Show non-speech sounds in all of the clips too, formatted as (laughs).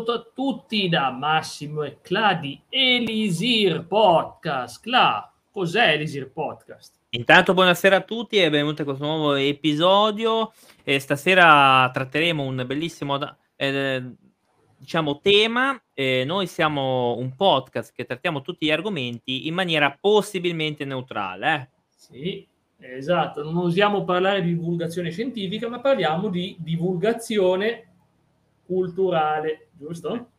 saluto a tutti da Massimo e Cla di Elisir Podcast. Cla, cos'è Elisir Podcast? Intanto buonasera a tutti e benvenuti a questo nuovo episodio. E stasera tratteremo un bellissimo eh, diciamo, tema. Eh, noi siamo un podcast che trattiamo tutti gli argomenti in maniera possibilmente neutrale. Eh? Sì, esatto. Non usiamo parlare di divulgazione scientifica, ma parliamo di divulgazione culturale, giusto?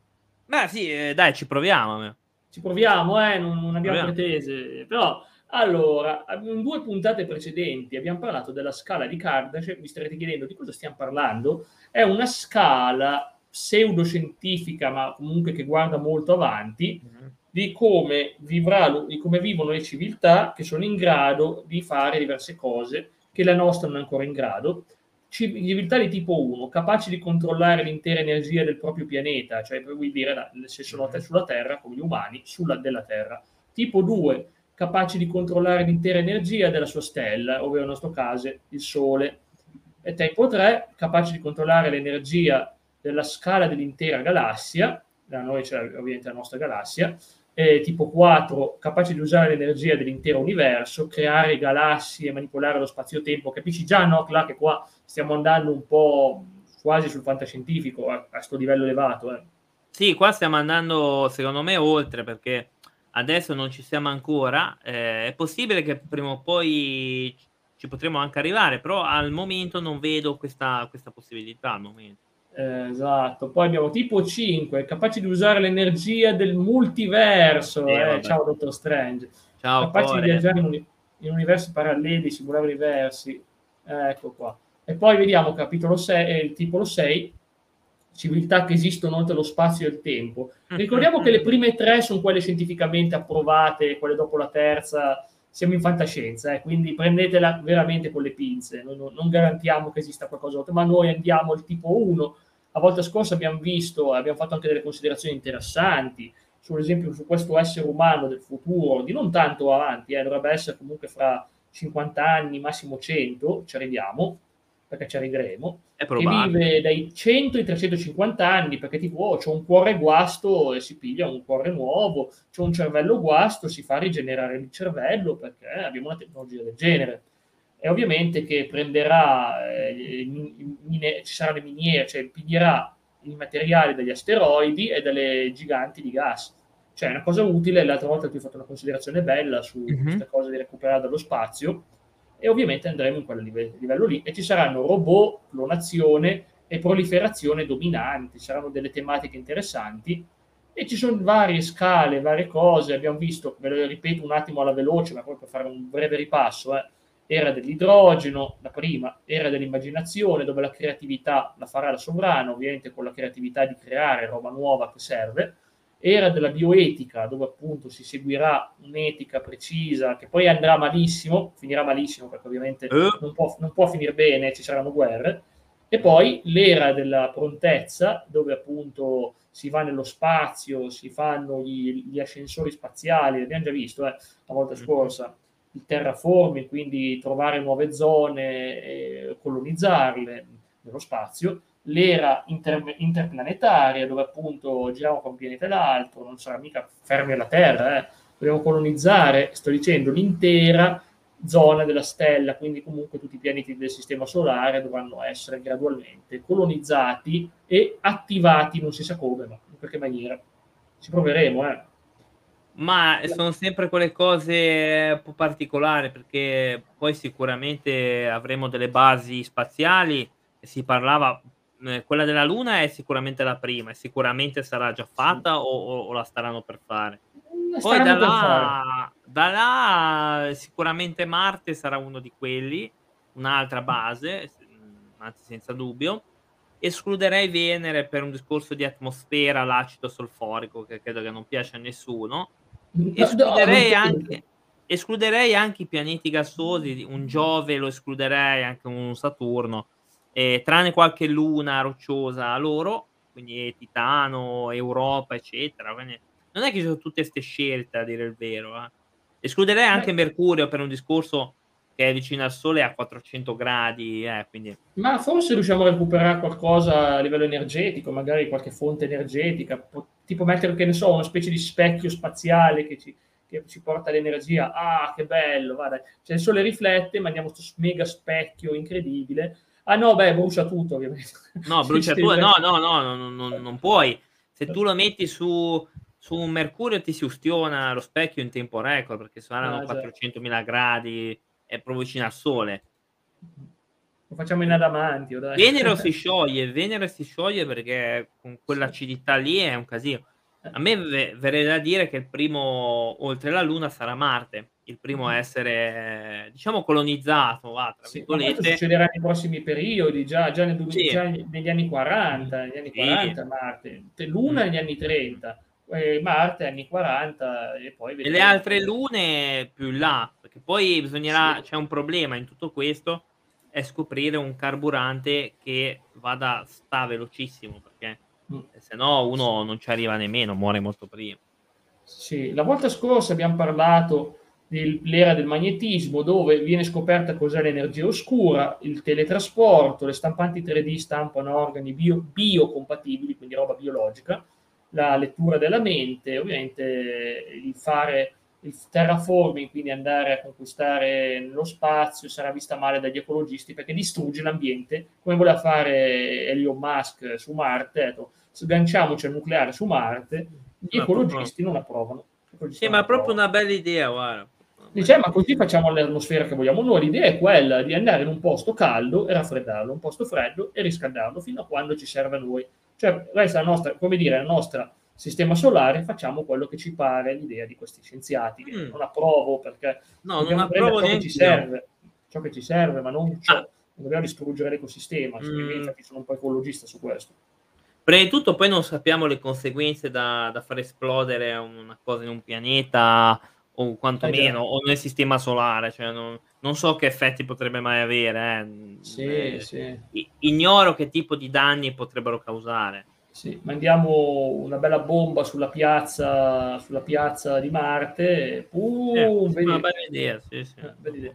Beh, sì, eh, dai, ci proviamo. Ci proviamo, eh, non, non abbiamo proviamo. pretese. Però, allora, in due puntate precedenti abbiamo parlato della scala di Kardashev, vi starete chiedendo di cosa stiamo parlando. È una scala pseudoscientifica, ma comunque che guarda molto avanti, mm-hmm. di, come vivrà, di come vivono le civiltà che sono in grado di fare diverse cose che la nostra non è ancora in grado civiltà di tipo 1, capaci di controllare l'intera energia del proprio pianeta, cioè vuol dire se sono sulla Terra, come gli umani, sulla della Terra. Tipo 2, capaci di controllare l'intera energia della sua stella, ovvero nel nostro caso il Sole. E tipo 3, capaci di controllare l'energia della scala dell'intera galassia, da noi c'è ovviamente la nostra galassia, eh, tipo 4, capace di usare l'energia dell'intero universo, creare galassie, manipolare lo spazio-tempo. Capisci già, no, Cla, che qua stiamo andando un po' quasi sul fantascientifico a questo livello elevato. Eh. Sì, qua stiamo andando, secondo me, oltre perché adesso non ci siamo ancora. Eh, è possibile che prima o poi ci potremo anche arrivare, però al momento non vedo questa, questa possibilità. Al momento. Eh, esatto, poi abbiamo tipo 5, capace di usare l'energia del multiverso. Eh, eh, ciao, Dottor Strange. Ciao, capace cuore. di viaggiare in, un, in, universi paralleli, simulare universi. ecco qua. E poi vediamo capitolo 6, eh, il titolo 6, civiltà che esistono oltre lo spazio e il tempo. (laughs) Ricordiamo che le prime tre sono quelle scientificamente approvate, quelle dopo la terza siamo in fantascienza, eh, quindi prendetela veramente con le pinze, non, non garantiamo che esista qualcosa ma noi andiamo al tipo 1. La volta scorsa abbiamo visto, abbiamo fatto anche delle considerazioni interessanti, su esempio su questo essere umano del futuro, di non tanto avanti, eh, dovrebbe essere comunque fra 50 anni, massimo 100, ci arriviamo, perché ci arriveremo, che vive dai 100 ai 350 anni, perché tipo, oh, c'ho un cuore guasto e si piglia un cuore nuovo, c'ho un cervello guasto, si fa rigenerare il cervello, perché abbiamo una tecnologia del genere. E ovviamente che prenderà, eh, mine, ci saranno le miniere, cioè piglierà i materiali dagli asteroidi e dalle giganti di gas. Cioè è una cosa utile, l'altra volta ti ho fatto una considerazione bella su mm-hmm. questa cosa di recuperare dallo spazio, e ovviamente andremo in quel livello, livello lì. E ci saranno robot, clonazione e proliferazione dominanti, saranno delle tematiche interessanti. E ci sono varie scale, varie cose, abbiamo visto, ve lo ripeto un attimo alla veloce, ma poi per fare un breve ripasso, eh, era dell'idrogeno, la prima, era dell'immaginazione, dove la creatività la farà da sovrano, ovviamente con la creatività di creare roba nuova che serve, era della bioetica, dove appunto si seguirà un'etica precisa, che poi andrà malissimo, finirà malissimo perché ovviamente eh. non, può, non può finire bene, ci saranno guerre, e poi l'era della prontezza, dove appunto si va nello spazio, si fanno gli, gli ascensori spaziali, l'abbiamo già visto eh, la volta mm-hmm. scorsa, il terraforming, quindi trovare nuove zone colonizzarle nello spazio, l'era inter- interplanetaria, dove appunto giriamo con un pianeta l'altro, non sarà mica fermi alla Terra, eh. dobbiamo colonizzare, sto dicendo, l'intera zona della stella, quindi comunque tutti i pianeti del sistema solare dovranno essere gradualmente colonizzati e attivati, non si sa come, ma in qualche maniera. Ci proveremo, eh. Ma sono sempre quelle cose un po' particolari perché poi sicuramente avremo delle basi spaziali si parlava quella della Luna è sicuramente la prima, e sicuramente sarà già fatta sì. o, o, o, la staranno per fare. La Poi da là, da là, sicuramente Marte sarà uno di quelli, un'altra base, anzi senza dubbio. Escluderei Venere per un discorso di atmosfera, l'acido solforico, che credo che non piace a nessuno. Escluderei anche, escluderei anche i pianeti gassosi, un Giove lo escluderei, anche un Saturno eh, tranne qualche luna rocciosa loro, quindi Titano, Europa, eccetera. Quindi non è che ci sono tutte queste scelte, a dire il vero. Eh. Escluderei anche. Mercurio per un discorso che che è vicino al Sole a 400 gradi. Eh, quindi... Ma forse riusciamo a recuperare qualcosa a livello energetico, magari qualche fonte energetica, tipo mettere, che ne so, una specie di specchio spaziale che ci, che ci porta l'energia. Ah, che bello, guarda. Cioè il Sole riflette, mandiamo questo mega specchio incredibile. Ah no, beh, brucia tutto ovviamente. No, (laughs) brucia tutto, no, no, no, no, no, non puoi. Se tu lo metti su su un Mercurio ti si ustiona lo specchio in tempo record perché saranno ah, 400.000 gradi è proprio vicino al sole. Lo facciamo in adamantio dai. Venere si (laughs) scioglie Venere si scioglie perché con quell'acidità lì è un casino. A me v- verrebbe da dire che il primo oltre la Luna sarà Marte il primo a essere diciamo colonizzato va, tra sì, virgolette succederà nei prossimi periodi già, già, nel, sì. già negli anni 40 negli anni 40 sì. Marte Luna mm. negli anni 30 eh, Marte anni 40 e poi e le altre lune più in là perché poi bisognerà sì. c'è un problema in tutto questo è scoprire un carburante che vada sta velocissimo perché mm. se no uno non ci arriva nemmeno muore molto prima sì la volta scorsa abbiamo parlato dell'era del magnetismo dove viene scoperta cos'è l'energia oscura il teletrasporto le stampanti 3D stampano organi bio, biocompatibili quindi roba biologica la lettura della mente, ovviamente il fare il terraforming, quindi andare a conquistare lo spazio, sarà vista male dagli ecologisti perché distrugge l'ambiente, come voleva fare Elon Musk su Marte, ecco, sganciamoci al nucleare su Marte, gli ecologisti non approvano. Sì, ma è proprio una bella idea, guarda. Dice, ma così facciamo l'atmosfera che vogliamo noi. L'idea è quella di andare in un posto caldo e raffreddarlo, un posto freddo e riscaldarlo fino a quando ci serve a noi. Cioè, questa è la nostra, come dire, la nostra sistema solare, facciamo quello che ci pare l'idea di questi scienziati. Mm. Non approvo perché no, non approvo ciò che ci serve, ciò che ci serve, ma non ciò. Ah. Non dobbiamo distruggere l'ecosistema. Mm. Sono un po' ecologista su questo. Prima di tutto, poi non sappiamo le conseguenze da, da far esplodere una cosa in un pianeta o quantomeno eh, o nel sistema solare. Cioè non, non, so che effetti potrebbe mai avere. Eh. Sì, eh, sì. Ignoro che tipo di danni potrebbero causare. Sì, mandiamo una bella bomba sulla piazza, sulla piazza di Marte. Uh, eh, una bella idea, sì, sì. Eh, bella idea.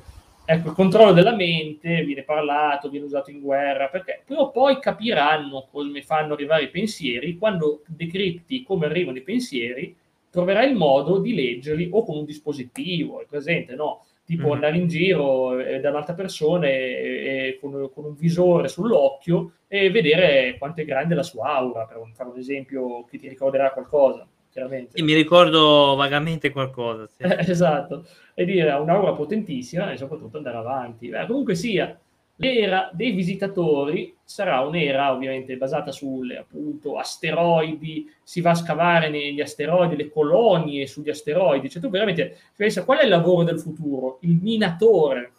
Ecco, il controllo della mente viene parlato, viene usato in guerra, perché prima o poi capiranno come fanno arrivare i pensieri, quando decripti come arrivano i pensieri, troverai il modo di leggerli o con un dispositivo, è presente, no? Tipo mm. andare in giro eh, da un'altra persona e, e con, con, un visore sull'occhio e vedere quanto è grande la sua aura, per fare un esempio che ti ricorderà qualcosa, chiaramente. Sì, mi ricordo vagamente qualcosa. Sì. (laughs) esatto, e dire ha un'aura potentissima e soprattutto andare avanti. Beh, comunque sia, L'era dei visitatori sarà un'era ovviamente basata sulle appunto asteroidi, si va a scavare negli asteroidi, le colonie sugli asteroidi, cioè tu veramente pensa qual è il lavoro del futuro? Il minatore,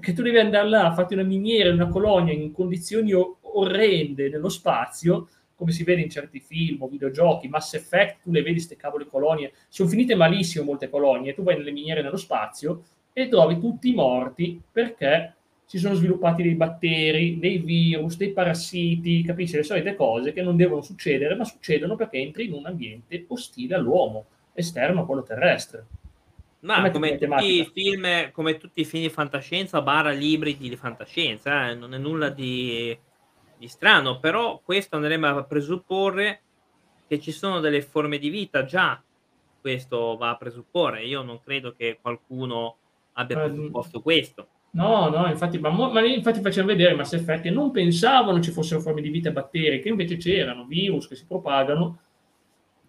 che tu devi andare là, fatti una miniera in una colonia in condizioni orrende nello spazio, come si vede in certi film videogiochi, Mass Effect, tu le vedi queste cavole colonie, sono finite malissimo molte colonie, tu vai nelle miniere nello spazio e trovi tutti morti perché si sono sviluppati dei batteri, dei virus, dei parassiti, capisci? Le solite cose che non devono succedere, ma succedono perché entri in un ambiente ostile all'uomo, esterno a quello terrestre. Ma come, tutti, film, come tutti i film di fantascienza, barra libri di fantascienza, eh? non è nulla di, di strano, però questo andremo a presupporre che ci sono delle forme di vita già, questo va a presupporre, io non credo che qualcuno abbia ehm, presupposto questo No, no, infatti, ma, ma infatti facciamo vedere Mass Effect e non pensavano ci fossero forme di vita batteriche, invece c'erano virus che si propagano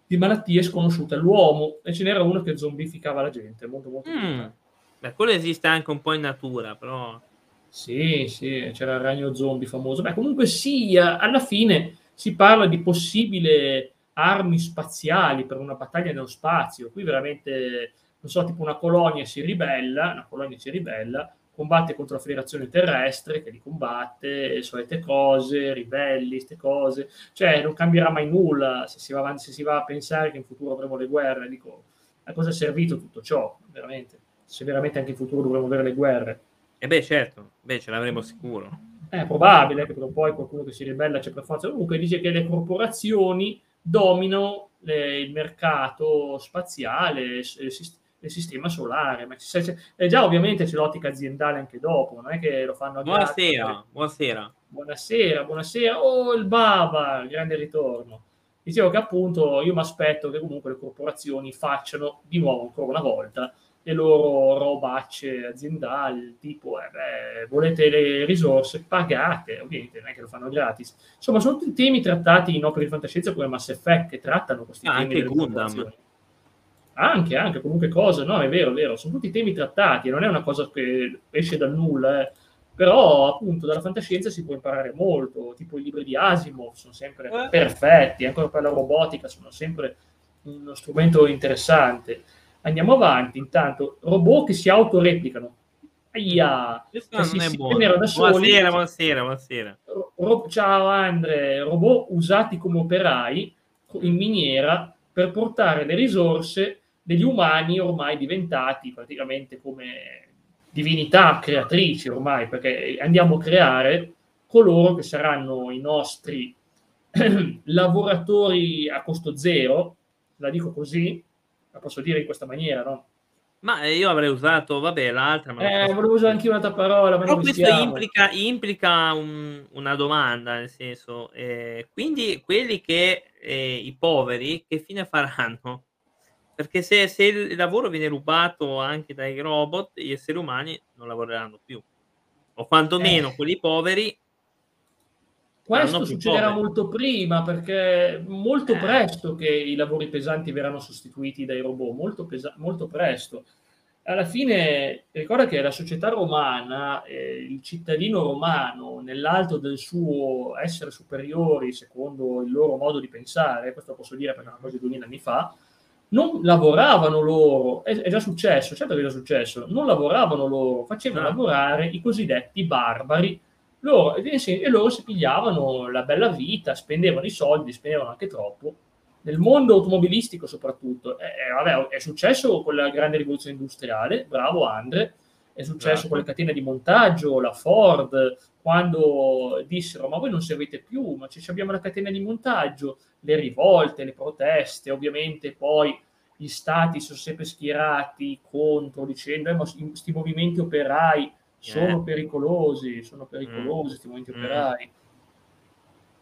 di malattie sconosciute all'uomo e ce n'era uno che zombificava la gente, molto molto mm. Beh, quello esiste anche un po' in natura, però... Sì, sì, c'era il ragno zombie famoso. Beh, comunque sia, alla fine si parla di possibili armi spaziali per una battaglia nello spazio. Qui veramente, non so, tipo una colonia si ribella, una colonia si ribella, combatte contro la federazione terrestre che li combatte, le solite cose, ribelli, queste cose, cioè non cambierà mai nulla se si, va avanti, se si va a pensare che in futuro avremo le guerre, dico, a cosa è servito tutto ciò, veramente? Se veramente anche in futuro dovremo avere le guerre. E eh beh certo, beh ce l'avremo sicuro. È probabile che poi qualcuno che si ribella c'è per forza. Comunque dice che le corporazioni dominano le, il mercato spaziale, del sistema solare. Ma c'è, c'è, e già ovviamente c'è l'ottica aziendale anche dopo, non è che lo fanno a Buonasera, grazie. buonasera. Buonasera, buonasera. Oh, il Baba, grande ritorno. Dicevo che appunto io mi aspetto che comunque le corporazioni facciano di nuovo ancora una volta le loro robacce aziendali, tipo eh, beh, volete le risorse, pagate, ovviamente non è che lo fanno gratis. Insomma, sono tutti temi trattati in opere di fantascienza come Mass Effect che trattano questi ah, temi. Anche Gundam. Anche, anche, comunque cose, no, è vero, è vero, sono tutti temi trattati, non è una cosa che esce dal nulla, eh. però appunto dalla fantascienza si può imparare molto, tipo i libri di Asimov sono sempre eh. perfetti, ancora per la robotica sono sempre uno strumento interessante Andiamo avanti, intanto, robot che si autoreplicano. Aia, che si, si da soli. Buonasera, buonasera, buonasera. Ro- ciao Andre, robot usati come operai in miniera per portare le risorse degli umani ormai diventati praticamente come divinità creatrici ormai, perché andiamo a creare coloro che saranno i nostri (clears throat) lavoratori a costo zero, la dico così, la posso dire in questa maniera, no? Ma io avrei usato, vabbè, l'altra. Ma eh, volevo usare anche un'altra parola. Però questo implica, implica un, una domanda, nel senso, eh, quindi quelli che, eh, i poveri, che fine faranno? Perché se, se, il lavoro viene rubato anche dai robot, gli esseri umani non lavoreranno più. O quantomeno eh. quelli poveri questo succederà poveri. molto prima perché molto eh. presto che i lavori pesanti verranno sostituiti dai robot, molto, pesa- molto presto. Alla fine ricorda che la società romana, eh, il cittadino romano, nell'alto del suo essere superiori secondo il loro modo di pensare, questo posso dire perché è una cosa di 2000 anni fa, non lavoravano loro, è, è, già successo, certo che è già successo, non lavoravano loro, facevano no. lavorare i cosiddetti barbari loro, e loro si pigliavano la bella vita, spendevano i soldi, spendevano anche troppo. Nel mondo automobilistico soprattutto, eh, eh, vabbè, è successo con la grande rivoluzione industriale, bravo Andre, è successo con le catene di montaggio, la Ford, quando dissero ma voi non servite più, ma ci abbiamo la catena di montaggio, le rivolte, le proteste, ovviamente poi gli stati sono sempre schierati contro, dicendo eh, ma questi movimenti operai sono eh. pericolosi, sono pericolosi questi mm. movimenti mm. operai.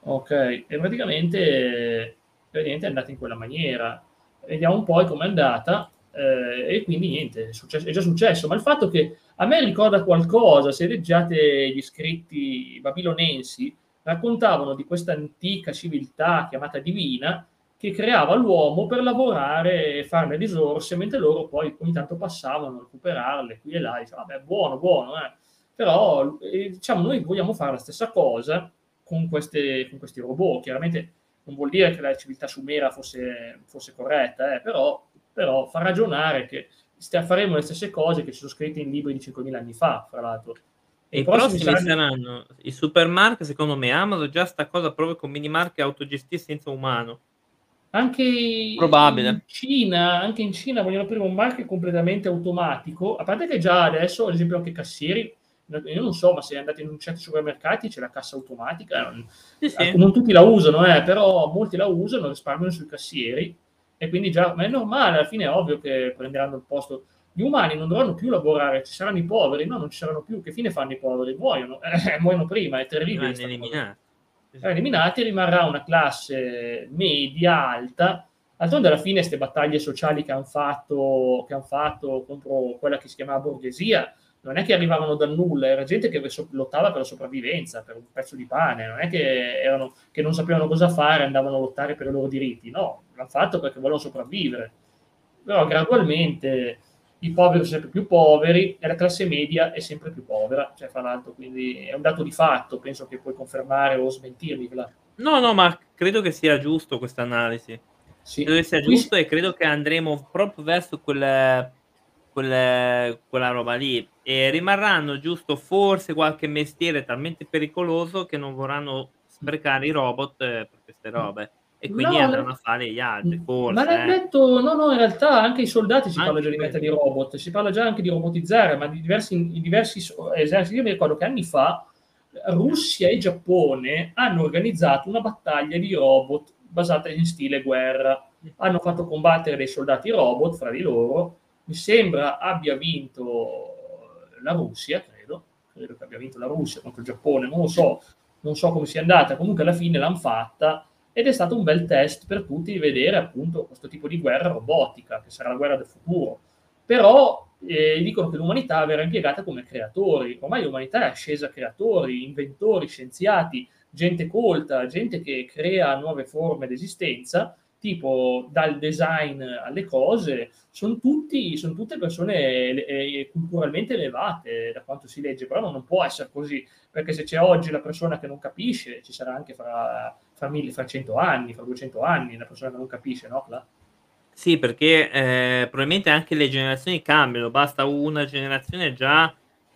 Ok, e praticamente, praticamente è andata in quella maniera. Vediamo un po' come è andata. Eh, e quindi niente, è, successo, è, già successo. Ma il fatto che a me ricorda qualcosa, se leggiate gli scritti babilonensi, raccontavano di questa antica civiltà chiamata divina che creava l'uomo per lavorare e farne risorse, mentre loro poi ogni tanto passavano a recuperarle qui e là, dicevano, vabbè, buono, buono, eh. però eh, diciamo, noi vogliamo fare la stessa cosa con, queste, con, questi robot, chiaramente non vuol dire che la civiltà sumera fosse, fosse corretta, eh, però, però fa ragionare che faremo le stesse cose che ci sono scritte in libri di 5.000 anni fa, fra l'altro. E i prossimi, prossimi saranno... saranno i supermarket, secondo me, Amazon già sta cosa proprio con mini market autogestiti senza umano anche Probabile. in Cina, anche in Cina vogliono aprire un market completamente automatico, a parte che già adesso, ad esempio, anche i cassieri, io non so, ma se andate in certi supermercati c'è la cassa automatica, sì, sì. non tutti la usano, eh, però molti la usano, risparmiano sui cassieri e quindi già, ma è normale, alla fine è ovvio che prenderanno il posto. Gli umani non dovranno più lavorare, ci saranno i poveri, no, non ci saranno più, che fine fanno i poveri? Muoiono, (laughs) eh, muoiono prima, è terribile eliminati rimarrà una classe media alta. D'altronde alla fine queste battaglie sociali che hanno fatto, han fatto contro quella che si chiamava borghesia non è che arrivavano da nulla, era gente che lottava per la sopravvivenza, per un pezzo di pane, non è che, erano, che non sapevano cosa fare, andavano a lottare per i loro diritti, no, l'hanno fatto perché volevano sopravvivere. Però gradualmente i poveri sono sempre più poveri e la classe media è sempre più povera, cioè fra l'altro, quindi è un dato di fatto, penso che puoi confermare o smentirmi. Là. No, no, ma credo che sia giusto questa analisi. Sì. Credo che sia giusto e credo che andremo proprio verso quel, quel, quella roba lì e rimarranno giusto forse qualche mestiere talmente pericoloso che non vorranno sprecare i robot eh, per queste robe e quindi no, andranno a fare gli altri. Forse, ma l'hai eh. detto, no, no, in realtà anche i soldati si anche parla già di mettere di robot, si parla già anche di robotizzare, ma di diversi, di diversi eserciti. Io mi ricordo che anni fa Russia e Giappone hanno organizzato una battaglia di robot basata in stile guerra. Hanno fatto combattere dei soldati robot fra di loro, mi sembra abbia vinto la Russia, credo, credo che abbia vinto la Russia contro il Giappone, non lo so, non so come sia andata, comunque alla fine l'hanno fatta ed è stato un bel test per tutti vedere appunto questo tipo di guerra robotica, che sarà la guerra del futuro. Però eh, dicono che l'umanità verrà impiegata come creatori, ormai l'umanità è scesa a creatori, inventori, scienziati, gente colta, gente che crea nuove forme di esistenza, tipo dal design alle cose, sono, tutti, sono tutte persone eh, culturalmente elevate da quanto si legge, però non può essere così, perché se c'è oggi la persona che non capisce, ci sarà anche fra, fra, mille, fra 100 anni, fra 200 anni, la persona che non capisce, no? Cla? Sì, perché eh, probabilmente anche le generazioni cambiano, basta una generazione già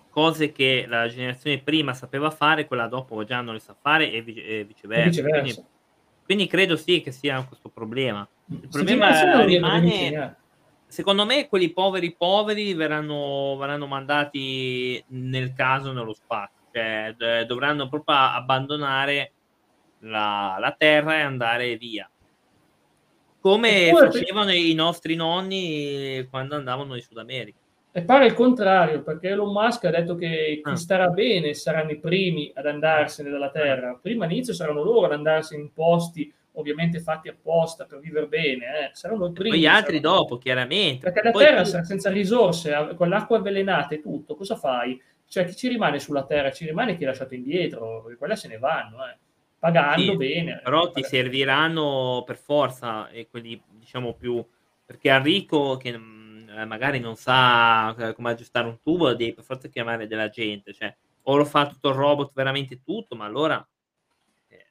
cose che la generazione prima sapeva fare, quella dopo già non le sa fare e, vice- e viceversa. viceversa. Quindi, quindi, credo sì che sia questo problema. Il problema rimane, secondo me, quelli poveri poveri verranno, verranno mandati nel caso nello spazio, cioè dovranno proprio abbandonare la, la terra e andare via come facevano i nostri nonni quando andavano in Sud America. E pare il contrario, perché Elon Musk ha detto che chi ah. starà bene saranno i primi ad andarsene dalla Terra. Prima all'inizio saranno loro ad andarsene in posti ovviamente fatti apposta per vivere bene, eh. saranno i primi. Gli altri saranno... dopo, chiaramente. Perché la Poi Terra sarà senza risorse, con l'acqua avvelenata e tutto, cosa fai? Cioè chi ci rimane sulla Terra? Ci rimane chi è lasciato indietro, quelle se ne vanno, eh. Pagando sì, bene. Però ti serviranno per forza, e quelli diciamo più... Perché a ricco che eh, magari non sa eh, come aggiustare un tubo, devi per forza chiamare della gente, cioè, o lo fa tutto il robot veramente tutto, ma allora eh,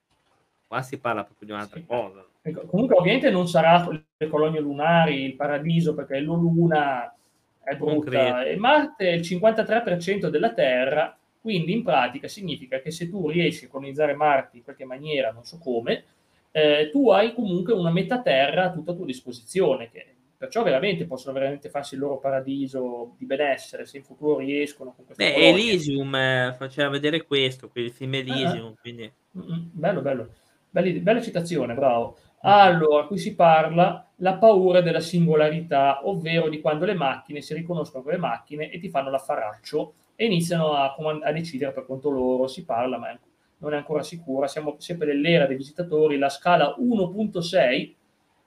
qua si parla proprio di un'altra sì. cosa. Ecco, comunque ovviamente non sarà le colonie lunari, il paradiso, perché la Luna è brutta, e Marte è il 53% della Terra, quindi in pratica significa che se tu riesci a colonizzare Marte in qualche maniera, non so come, eh, tu hai comunque una metà Terra tutta a tua disposizione, che Perciò veramente possono veramente farsi il loro paradiso di benessere se in futuro riescono con questa Beh, Elysium eh, faceva vedere questo, quel film Elysium, uh-huh. quindi... Mm-hmm. Bello, bello. Belli, bella citazione, bravo. Allora, qui si parla la paura della singolarità, ovvero di quando le macchine si riconoscono come macchine e ti fanno l'affaraccio e iniziano a, a decidere per conto loro. Si parla, ma non è ancora sicura. Siamo sempre nell'era dei visitatori, la scala 1.6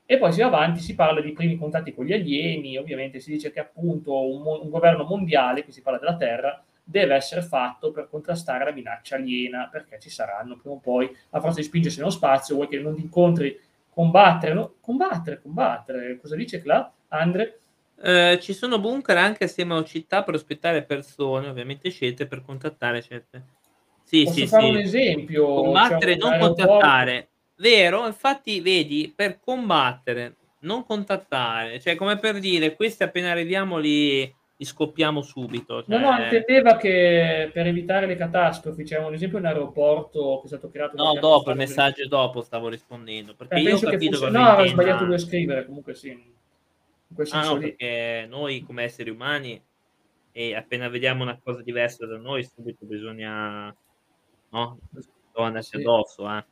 e poi si va avanti, si parla di primi contatti con gli alieni, ovviamente si dice che appunto un, un governo mondiale, qui si parla della Terra, deve essere fatto per contrastare la minaccia aliena, perché ci saranno prima o poi, a forza di spingersi nello spazio, vuoi che non ti incontri, combattere, no? combattere, combattere, cosa dice Cla? Andre? Eh, ci sono bunker anche assieme a città per ospitare persone, ovviamente scelte per contattare certe. Sì, Posso sì, fare sì. un esempio? Combattere, non contattare. Vero, infatti vedi, per combattere, non contattare, cioè come per dire, questi appena arriviamo li, li scoppiamo subito. Cioè... No, no, intendeva che per evitare le catastrofi, c'è un esempio un aeroporto che è stato creato... No, dopo, il messaggio per... dopo stavo rispondendo, perché eh, io ho capito fosse... No, ho sbagliato a scrivere, comunque sì. Ah, no, lì. perché noi come esseri umani, e appena vediamo una cosa diversa da noi, subito bisogna... No? Devo andarci sì. addosso, eh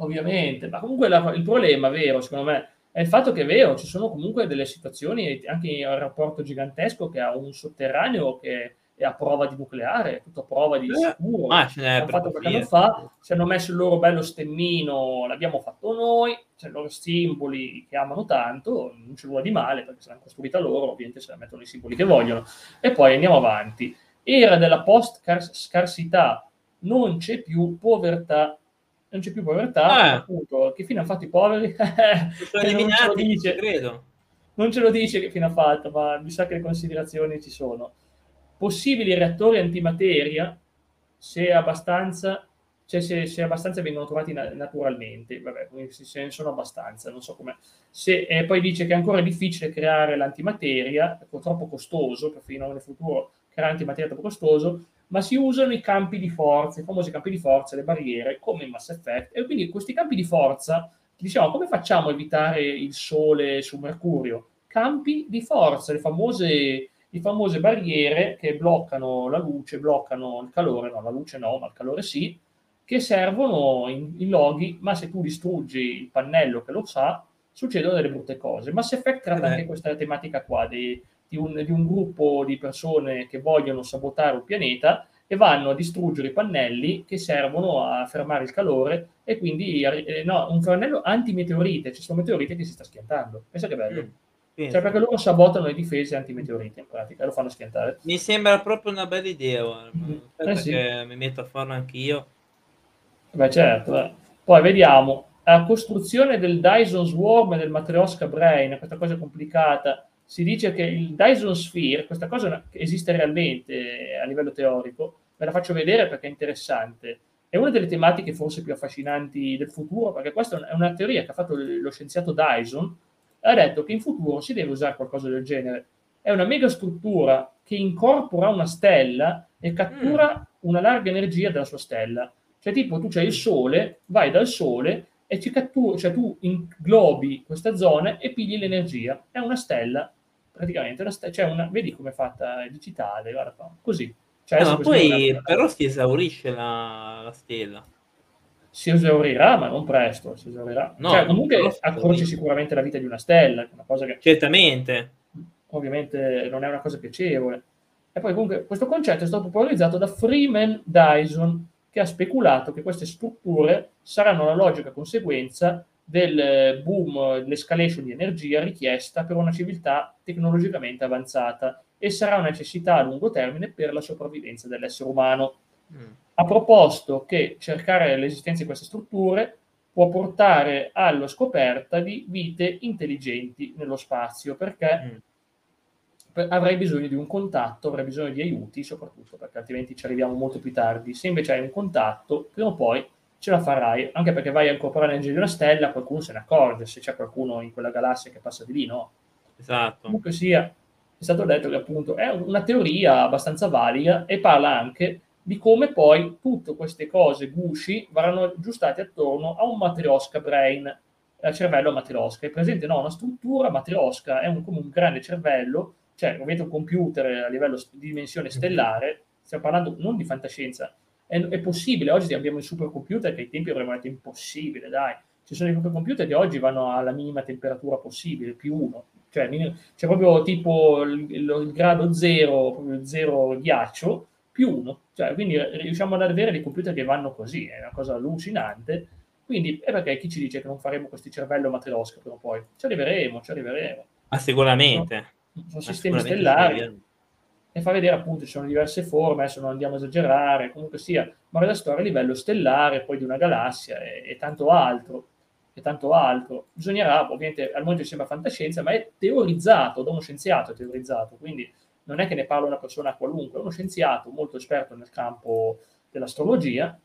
ovviamente, ma comunque la, il problema vero, secondo me, è il fatto che è vero, ci sono comunque delle situazioni, anche il rapporto gigantesco che ha un sotterraneo che è a prova di nucleare, tutto a prova di eh, sicuro. Ah, ce n'è fatto qualche anno fa, ci hanno messo il loro bello stemmino, l'abbiamo fatto noi, c'è i loro simboli che amano tanto, non c'è nulla di male perché se l'hanno costruita loro, ovviamente se la mettono i simboli che vogliono. E poi andiamo avanti. Era della post-scarsità, non c'è più povertà non c'è più povertà, ah. appunto, che fine hanno fatto i poveri? (laughs) sono eliminati, non ce lo dice, credo. Non ce lo dice che fine ha fatto, ma mi sa che le considerazioni ci sono. Possibili reattori antimateria, se abbastanza, cioè se, se abbastanza vengono trovati na- naturalmente, vabbè, se ne sono abbastanza, non so come. Se, e poi dice che è ancora difficile creare l'antimateria, è troppo costoso, per fino nel futuro creare antimateria è troppo costoso, ma si usano i campi di forza, i famosi campi di forza, le barriere, come in Mass Effect. E quindi questi campi di forza, diciamo, come facciamo a evitare il Sole su Mercurio? Campi di forza, le famose, le famose barriere che bloccano la luce, bloccano il calore, no, la luce no, ma il calore sì, che servono in, in loghi, ma se tu distruggi il pannello che lo sa, succedono delle brutte cose. Mass Effect tratta eh. anche questa tematica qua, dei, di un, di un gruppo di persone che vogliono sabotare un pianeta e vanno a distruggere i pannelli che servono a fermare il calore e quindi eh, no, un pannello antimeteorite, ci sono meteorite che si sta schiantando. Pensa che bello. Mm, cioè perché loro sabotano le difese antimeteorite in pratica, lo fanno schiantare. Mi sembra proprio una bella idea, mm, eh sì. mi metto a farlo anch'io. Beh certo, eh. poi vediamo, la costruzione del Dyson Swarm e del Matryoshka Brain, questa cosa complicata, si dice che il Dyson Sphere, questa cosa esiste realmente a livello teorico, ve la faccio vedere perché è interessante. È una delle tematiche forse più affascinanti del futuro, perché questa è una teoria che ha fatto lo scienziato Dyson, ha detto che in futuro si deve usare qualcosa del genere. È una mega struttura che incorpora una stella e cattura mm. una larga energia dalla sua stella. Cioè, tipo, tu c'hai il Sole, vai dal Sole e ci cattura, cioè tu inglobi questa zona e pigli l'energia. È una stella praticamente una st- cioè una, vedi come è fatta, è digitale, guarda qua, così. Cioè, no, poi una... però si esaurisce la, la, stella. Si esaurirà, ma non presto, si esaurirà. No, cioè, comunque accorci sicuramente la vita di una stella, una cosa che... Certamente. Ovviamente non è una cosa piacevole. E poi comunque questo concetto è stato popolarizzato da Freeman Dyson, che ha speculato che queste strutture saranno la logica conseguenza del boom, l'escalation di energia richiesta per una civiltà tecnologicamente avanzata e sarà una necessità a lungo termine per la sopravvivenza dell'essere umano. Mm. Ha proposto che cercare l'esistenza di queste strutture può portare alla scoperta di vite intelligenti nello spazio, perché mm. avrai bisogno di un contatto, avrai bisogno di aiuti, soprattutto perché altrimenti ci arriviamo molto più tardi. Se invece hai un contatto, prima o poi ce la farai, anche perché vai a incorporare l'energia di una stella, qualcuno se ne accorge, se c'è qualcuno in quella galassia che passa di lì, no? Esatto. Comunque sia, è stato detto che appunto è una teoria abbastanza valida e parla anche di come poi tutte queste cose gusci verranno aggiustate attorno a un matriosca brain, eh, cervello matriosca. È presente no, una struttura matriosca, è un, come un grande cervello, cioè ovviamente un computer a livello di dimensione stellare, stiamo parlando non di fantascienza, è, è, possibile, oggi abbiamo i supercomputer che ai tempi avremmo detto impossibile, dai. Ci sono i supercomputer che oggi vanno alla minima temperatura possibile, più uno. Cioè, c'è proprio tipo il, il, il grado zero, proprio zero ghiaccio, più uno. Cioè, quindi riusciamo ad avere dei computer che vanno così, è una cosa allucinante. Quindi è perché chi ci dice che non faremo questi cervello matriosca prima o poi? Ci arriveremo, ci arriveremo. Ma sicuramente. Sono, sono sistemi stellari e fa vedere appunto ci sono diverse forme, adesso non andiamo a esagerare, comunque sia, ma la storia a livello stellare, poi di una galassia e, e, tanto altro, e tanto altro. Bisognerà, ovviamente al momento sembra fantascienza, ma è teorizzato da uno scienziato, è teorizzato, quindi non è che ne parla una persona qualunque, è uno scienziato molto esperto nel campo dell'astrologia.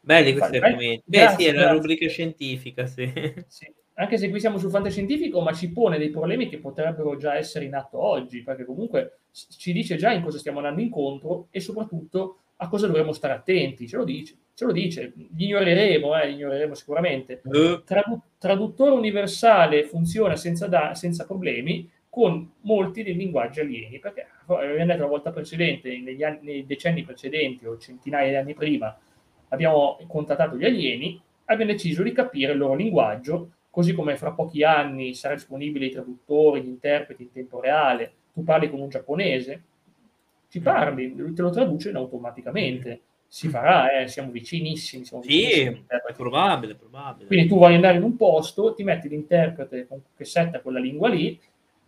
Belli questi argomenti. Beh, sì, è la rubrica scientifica, sì. sì anche se qui siamo sul fantascientifico, ma ci pone dei problemi che potrebbero già essere in atto oggi, perché comunque ci dice già in cosa stiamo andando incontro e soprattutto a cosa dovremmo stare attenti, ce lo dice, ce lo dice, li ignoreremo, eh, li ignoreremo sicuramente. Eh. Tradu- traduttore universale funziona senza, da- senza problemi con molti dei linguaggi alieni, perché abbiamo detto la volta precedente, negli anni, nei decenni precedenti o centinaia di anni prima, abbiamo contattato gli alieni, abbiamo deciso di capire il loro linguaggio così come fra pochi anni sarà disponibile i traduttori, gli interpreti in tempo reale, tu parli con un giapponese, ci parli, te lo traduce automaticamente. Si farà, eh, siamo vicinissimi. Siamo sì, vicinissimi è probabile, probabile. Quindi tu vuoi andare in un posto, ti metti l'interprete che setta quella lingua lì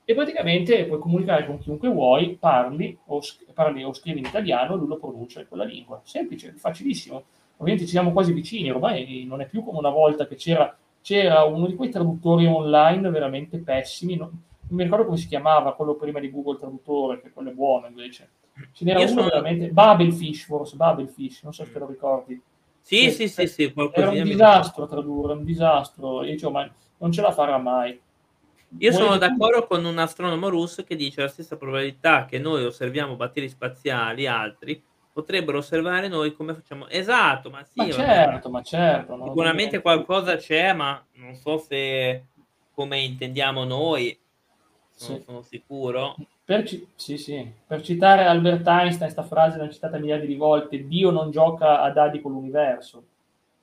e praticamente puoi comunicare con chiunque vuoi, parli o, parli o scrivi in italiano, lui lo pronuncia in quella lingua. Semplice, facilissimo. Ovviamente ci siamo quasi vicini, ormai non è più come una volta che c'era c'era uno di quei traduttori online veramente pessimi, non, non mi ricordo come si chiamava, quello prima di Google Traduttore, che quello è buono invece. Ce n'era Io uno sono... veramente, Babelfish forse, Babelfish, non so se te lo ricordi. Sì, che, sì, sì, sì. Era un disastro tradurre, un disastro. Io dicevo, ma non ce la farà mai. Io Vuoi sono d'accordo con un astronomo russo che dice la stessa probabilità che noi osserviamo batteri spaziali altri potrebbero osservare noi come facciamo. Esatto, ma sì. Ma certo, ma certo. Sicuramente qualcosa c'è, ma non so se come intendiamo noi, non sì. sono sicuro. Per, sì, sì. per citare Albert Einstein, questa frase l'hanno citata miliardi di volte, Dio non gioca a dadi con l'universo.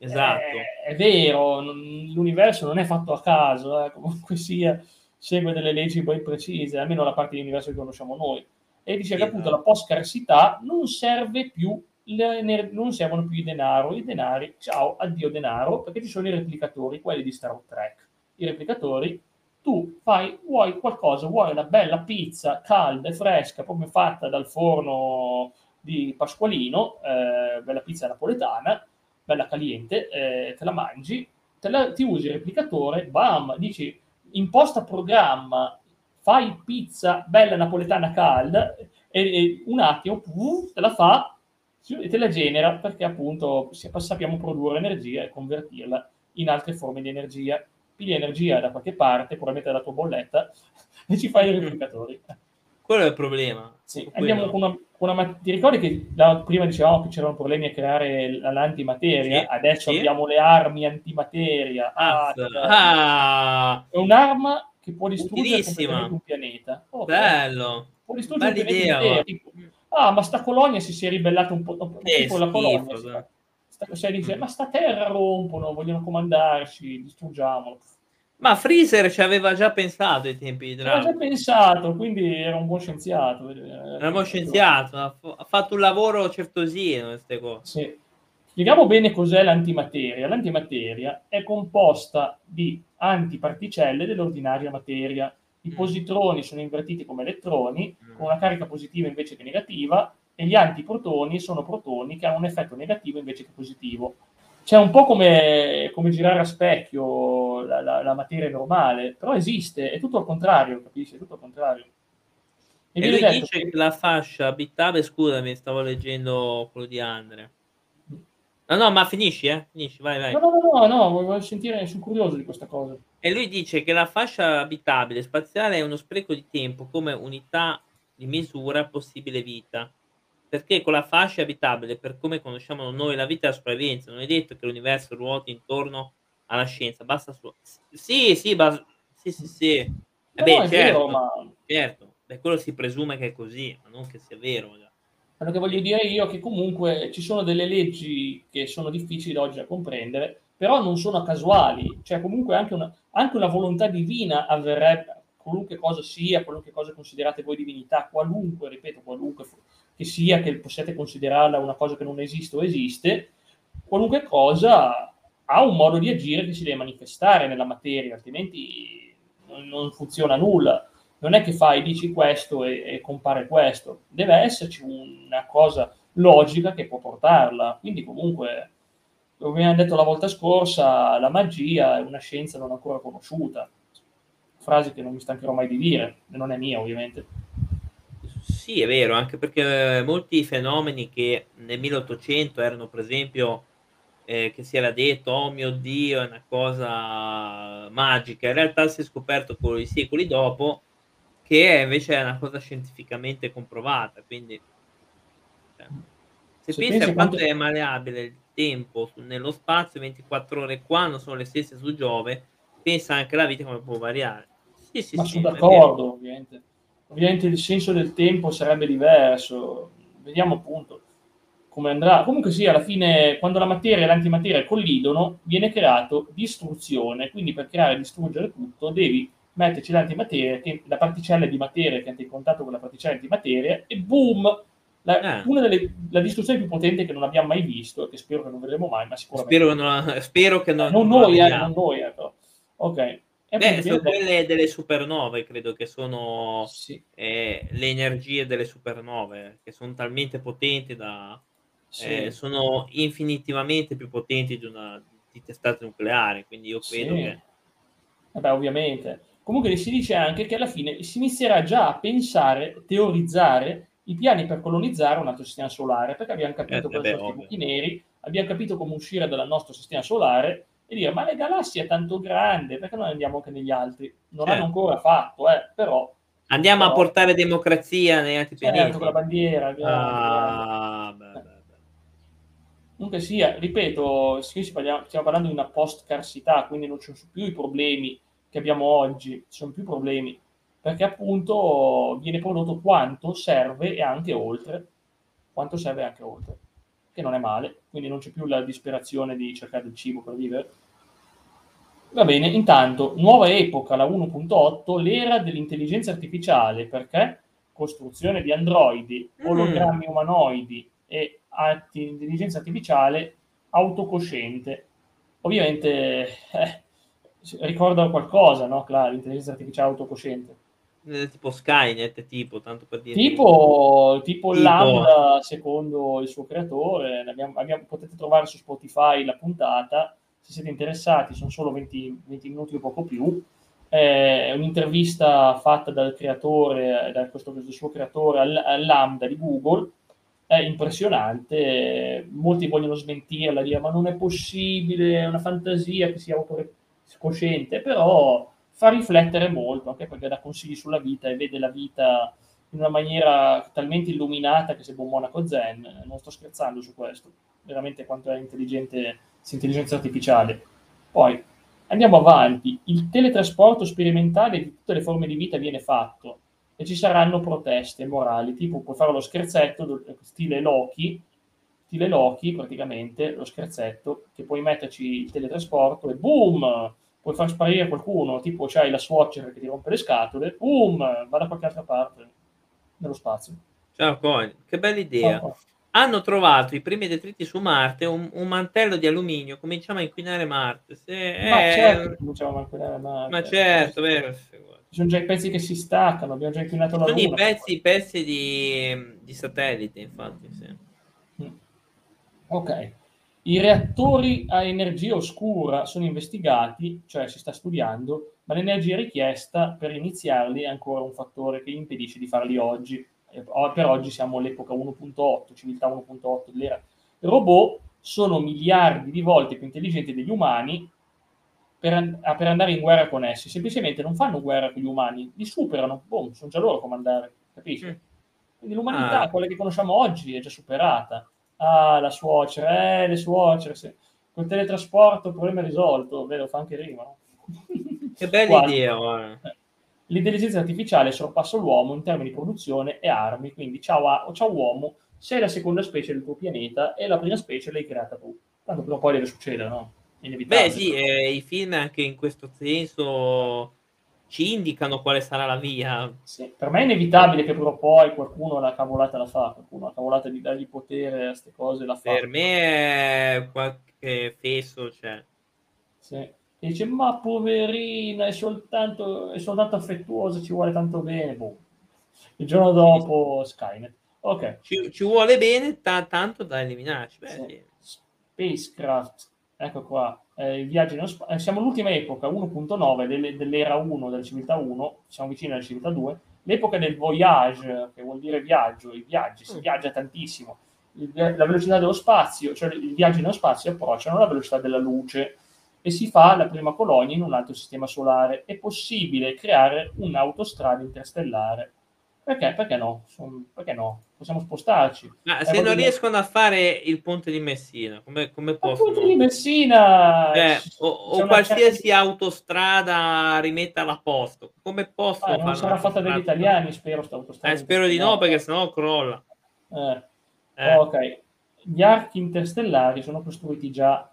Esatto. È, è vero, non, l'universo non è fatto a caso, eh, comunque sia segue delle leggi ben precise, almeno la parte dell'universo che conosciamo noi. E dice sì, che appunto la post-scarsità non serve più, le, non servono più i denaro, i denari, ciao, addio denaro, perché ci sono i replicatori, quelli di Star Trek. I replicatori, tu fai, vuoi qualcosa, vuoi una bella pizza calda e fresca, proprio fatta dal forno di Pasqualino, eh, bella pizza napoletana, bella caliente, eh, te la mangi, te la, ti usi il replicatore, bam, dici imposta programma, fai pizza bella napoletana calda e, e un attimo te la fa e te la genera perché appunto sappiamo produrre energia e convertirla in altre forme di energia. Pigli energia da qualche parte, probabilmente dalla tua bolletta, (laughs) e ci fai i replicatori. Quello è il problema. Sì, andiamo con una, con una, ti ricordi che da, prima dicevamo che c'erano problemi a creare l'antimateria? Sì, adesso sì. abbiamo le armi antimateria. Ah, ah, è un'arma che può distruggere un pianeta. Oh, Bello. Può distruggere Bella un pianeta intero. Tipo, ah, ma sta colonia si, si è ribellata un po'. Eh, tipo la colonia. Sta, sta, cioè dice, ma sta terra rompono, vogliono comandarci, distruggiamolo. Ma Freezer ci aveva già pensato ai tempi di Dragon. Aveva già pensato, quindi era un buon scienziato. Era un buon scienziato, ha fatto un lavoro certosino queste cose. Sì. Spieghiamo bene cos'è l'antimateria. L'antimateria è composta di antiparticelle dell'ordinaria materia. I mm. positroni sono invertiti come elettroni, mm. con una carica positiva invece che negativa, e gli antiprotoni sono protoni che hanno un effetto negativo invece che positivo. C'è un po' come, come girare a specchio la, la, la, materia normale, però esiste, è tutto al contrario, capisci? È tutto al contrario. E, e lui dice che... che la fascia abitabile, scusami, stavo leggendo quello di Andre. No, no, ma finisci, eh? Finisci, vai, vai. No, no, no, no, voglio sentire, sono curioso di questa cosa. E lui dice che la fascia abitabile spaziale è uno spreco di tempo come unità di misura possibile vita perché con la fascia abitabile, per come conosciamo noi la vita e la sopravvivenza, non è detto che l'universo ruoti intorno alla scienza, basta su... Sì, sì, bas... sì, sì, sì. Eh beh, certo, vero, ma... certo. Beh, quello si presume che è così, ma non che sia vero. Quello che voglio dire io è che comunque ci sono delle leggi che sono difficili oggi da comprendere, però non sono casuali, cioè comunque anche una, anche una volontà divina avverrebbe, qualunque cosa sia, qualunque cosa considerate voi divinità, qualunque, ripeto, qualunque che sia che possiate considerarla una cosa che non esiste o esiste, qualunque cosa ha un modo di agire che si deve manifestare nella materia, altrimenti non, funziona nulla. Non è che fai, dici questo e, e, compare questo, deve esserci una cosa logica che può portarla. Quindi comunque, come abbiamo detto la volta scorsa, la magia è una scienza non ancora conosciuta. Frase che non mi stancherò mai di dire, non è mia ovviamente. Sì, è vero, anche perché eh, molti fenomeni che nel 1800 erano, per esempio, eh, che si era detto, oh mio Dio, è una cosa magica, in realtà si è scoperto con i secoli dopo che invece è una cosa scientificamente comprovata. Quindi, cioè, se, se pensi a quanto, quanto è maleabile il tempo nello spazio, 24 ore qua non sono le stesse su Giove, pensa anche alla vita come può variare. Sì, sì, Ma sì, sono d'accordo, ovviamente ovviamente il senso del tempo sarebbe diverso. Vediamo appunto come andrà. Comunque sì, alla fine, quando la materia e l'antimateria collidono, viene creato distruzione. Quindi per creare e distruggere tutto, devi metterci l'antimateria, che, la particella di materia che entra in contatto con la particella antimateria, e boom! La, eh. Una delle la distruzioni più potenti che non abbiamo mai visto, che spero che non vedremo mai, ma sicuramente. Spero, non, spero che non. Non, non noi, eh, non noi, eh, Ok. Beh, sono quelle delle supernove, credo che sono sì. eh, le energie delle supernove, che sono talmente potenti da... Sì. Eh, sono infinitivamente più potenti di una di testate nucleari, quindi io credo sì. che... Vabbè, ovviamente. Comunque si dice anche che alla fine si inizierà già a pensare, teorizzare i piani per colonizzare un altro sistema solare, perché abbiamo capito eh, cosa sono i buchi neri, abbiamo capito come uscire dal nostro sistema solare e dire ma le galassie è tanto grande, perché non andiamo anche negli altri? Non certo. hanno ancora fatto, eh, però... Andiamo però... a portare democrazia nei altri certo, pianeti. con la bandiera. Ah, beh, beh, beh. Comunque sia, ripeto, stiamo parlando di una post-carsità, quindi non ci sono più i problemi che abbiamo oggi, ci sono più problemi, perché appunto viene prodotto quanto serve e anche oltre, quanto serve anche oltre che non è male, quindi non c'è più la disperazione di cercare il cibo per vivere. Va bene, intanto, nuova epoca, la 1.8, l'era dell'intelligenza artificiale, perché costruzione di androidi, mm. ologrammi mm. umanoidi e intelligenza artificiale autocosciente. Ovviamente eh, ricorda qualcosa, no? Claro, l'intelligenza artificiale autocosciente. Eh, tipo Skynet, tipo, tanto per dire. Tipo, tipo, tipo... Lambda, secondo il suo creatore. Abbiamo, abbiamo, potete trovare su Spotify la puntata. Se siete interessati, sono solo 20, 20 minuti o poco più. È un'intervista fatta dal creatore, da questo, questo suo creatore al, al Lambda di Google. È impressionante. Molti vogliono smentirla, dire ma non è possibile, è una fantasia che sia autocosciente, però fa riflettere molto, anche perché dà consigli sulla vita e vede la vita in una maniera talmente illuminata che sembra un monaco zen. Non sto scherzando su questo, veramente quanto è intelligente l'intelligenza artificiale. Poi andiamo avanti, il teletrasporto sperimentale di tutte le forme di vita viene fatto e ci saranno proteste morali, tipo puoi fare lo scherzetto stile Loki, stile Loki praticamente, lo scherzetto, che puoi metterci il teletrasporto e boom, puoi far sparire qualcuno, tipo c'hai la Swatcher che ti rompe le scatole, boom, va da qualche altra parte nello spazio. Ciao Coin, che bella idea. Oh. Hanno trovato i primi detriti su Marte, un, un, mantello di alluminio, cominciamo a inquinare Marte. Se, ma eh, certo, cominciamo a inquinare Marte. Ma certo, vero. Ci sono già i pezzi che si staccano, abbiamo già inquinato la sono Luna. Sono i pezzi, pezzi di, di satellite, infatti, sì. Mm. Ok. I reattori a energia oscura sono investigati, cioè si sta studiando, ma l'energia richiesta per iniziarli è ancora un fattore che impedisce di farli oggi. Per oggi siamo all'epoca 1.8, civiltà 1.8 dell'era. I robot sono miliardi di volte più intelligenti degli umani per, per, andare in guerra con essi. Semplicemente non fanno guerra con gli umani, li superano, boom, sono già loro a comandare, capisci? Mm. Quindi l'umanità, ah. quella che conosciamo oggi, è già superata Ah, la suocera, eh, le suocere, sì. Col teletrasporto il problema è risolto, vero? Fa anche rima. (laughs) Che bella idea, eh. L'intelligenza artificiale sorpassa l'uomo in termini di produzione e armi, quindi ciao, ciao uomo, sei la seconda specie del tuo pianeta e la prima specie l'hai creata tu. Tanto prima o poi deve succedere, no? Beh sì, eh, i film anche in questo senso ci indicano quale sarà la via. Sì, per me è inevitabile che però poi qualcuno la cavolata la fa, qualcuno la cavolata di dargli potere a queste cose la fa. Per me qualche fesso c'è. Sì. E dice, ma poverina, è soltanto, è soltanto affettuosa, ci vuole tanto bene. Boh. Il giorno dopo Skynet. Ok. Ci, ci vuole bene t- tanto da eliminarci. Beh, sì. Spacecraft, ecco qua eh, spazio, eh, siamo all'ultima epoca 1.9 delle, dell'era 1 della civiltà 1, siamo vicini alla civiltà 2, l'epoca del voyage, che vuol dire viaggio, i viaggi, si mm. viaggia tantissimo, il, la velocità dello spazio, cioè i viaggi nello spazio approcciano la velocità della luce e si fa la prima colonia in un altro sistema solare. È possibile creare un'autostrada interstellare perché? Perché no? Perché no? Possiamo spostarci. Ma eh, se non riescono a fare il ponte di Messina, come, come possono? Il ponte di Messina... Eh, o, o qualsiasi certa... autostrada rimetta a posto. Come possono ah, Non sarà fatta dagli italiani, spero, sta autostrada. Eh, spero di no, perché sennò crolla. Eh. Eh. Ok. Gli archi interstellari sono costruiti già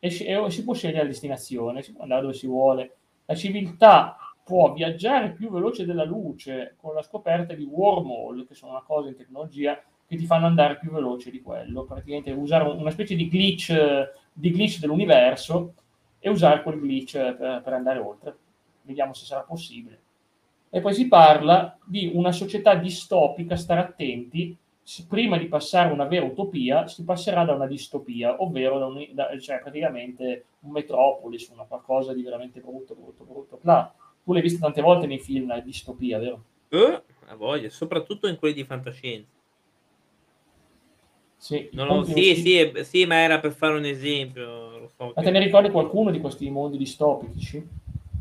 e, e si può scegliere la destinazione, si può andare dove si vuole. La civiltà può viaggiare più veloce della luce con la scoperta di wormhole, che sono una cosa in tecnologia che ti fanno andare più veloce di quello, praticamente usare una specie di glitch, di glitch dell'universo e usare quel glitch per, per andare oltre. Vediamo se sarà possibile. E poi si parla di una società distopica, stare attenti, prima di passare a una vera utopia, si passerà da una distopia, ovvero da un, da, cioè praticamente un metropolis, una qualcosa di veramente brutto, brutto, brutto. Là, tu l'hai vista tante volte nei film, la distopia, vero? Eh, a voglia, soprattutto in quelli di fantascienza. Sì, lo, sì, sì, sì, ma era per fare un esempio. So ma te ne ricordi qualcuno di questi mondi distopici?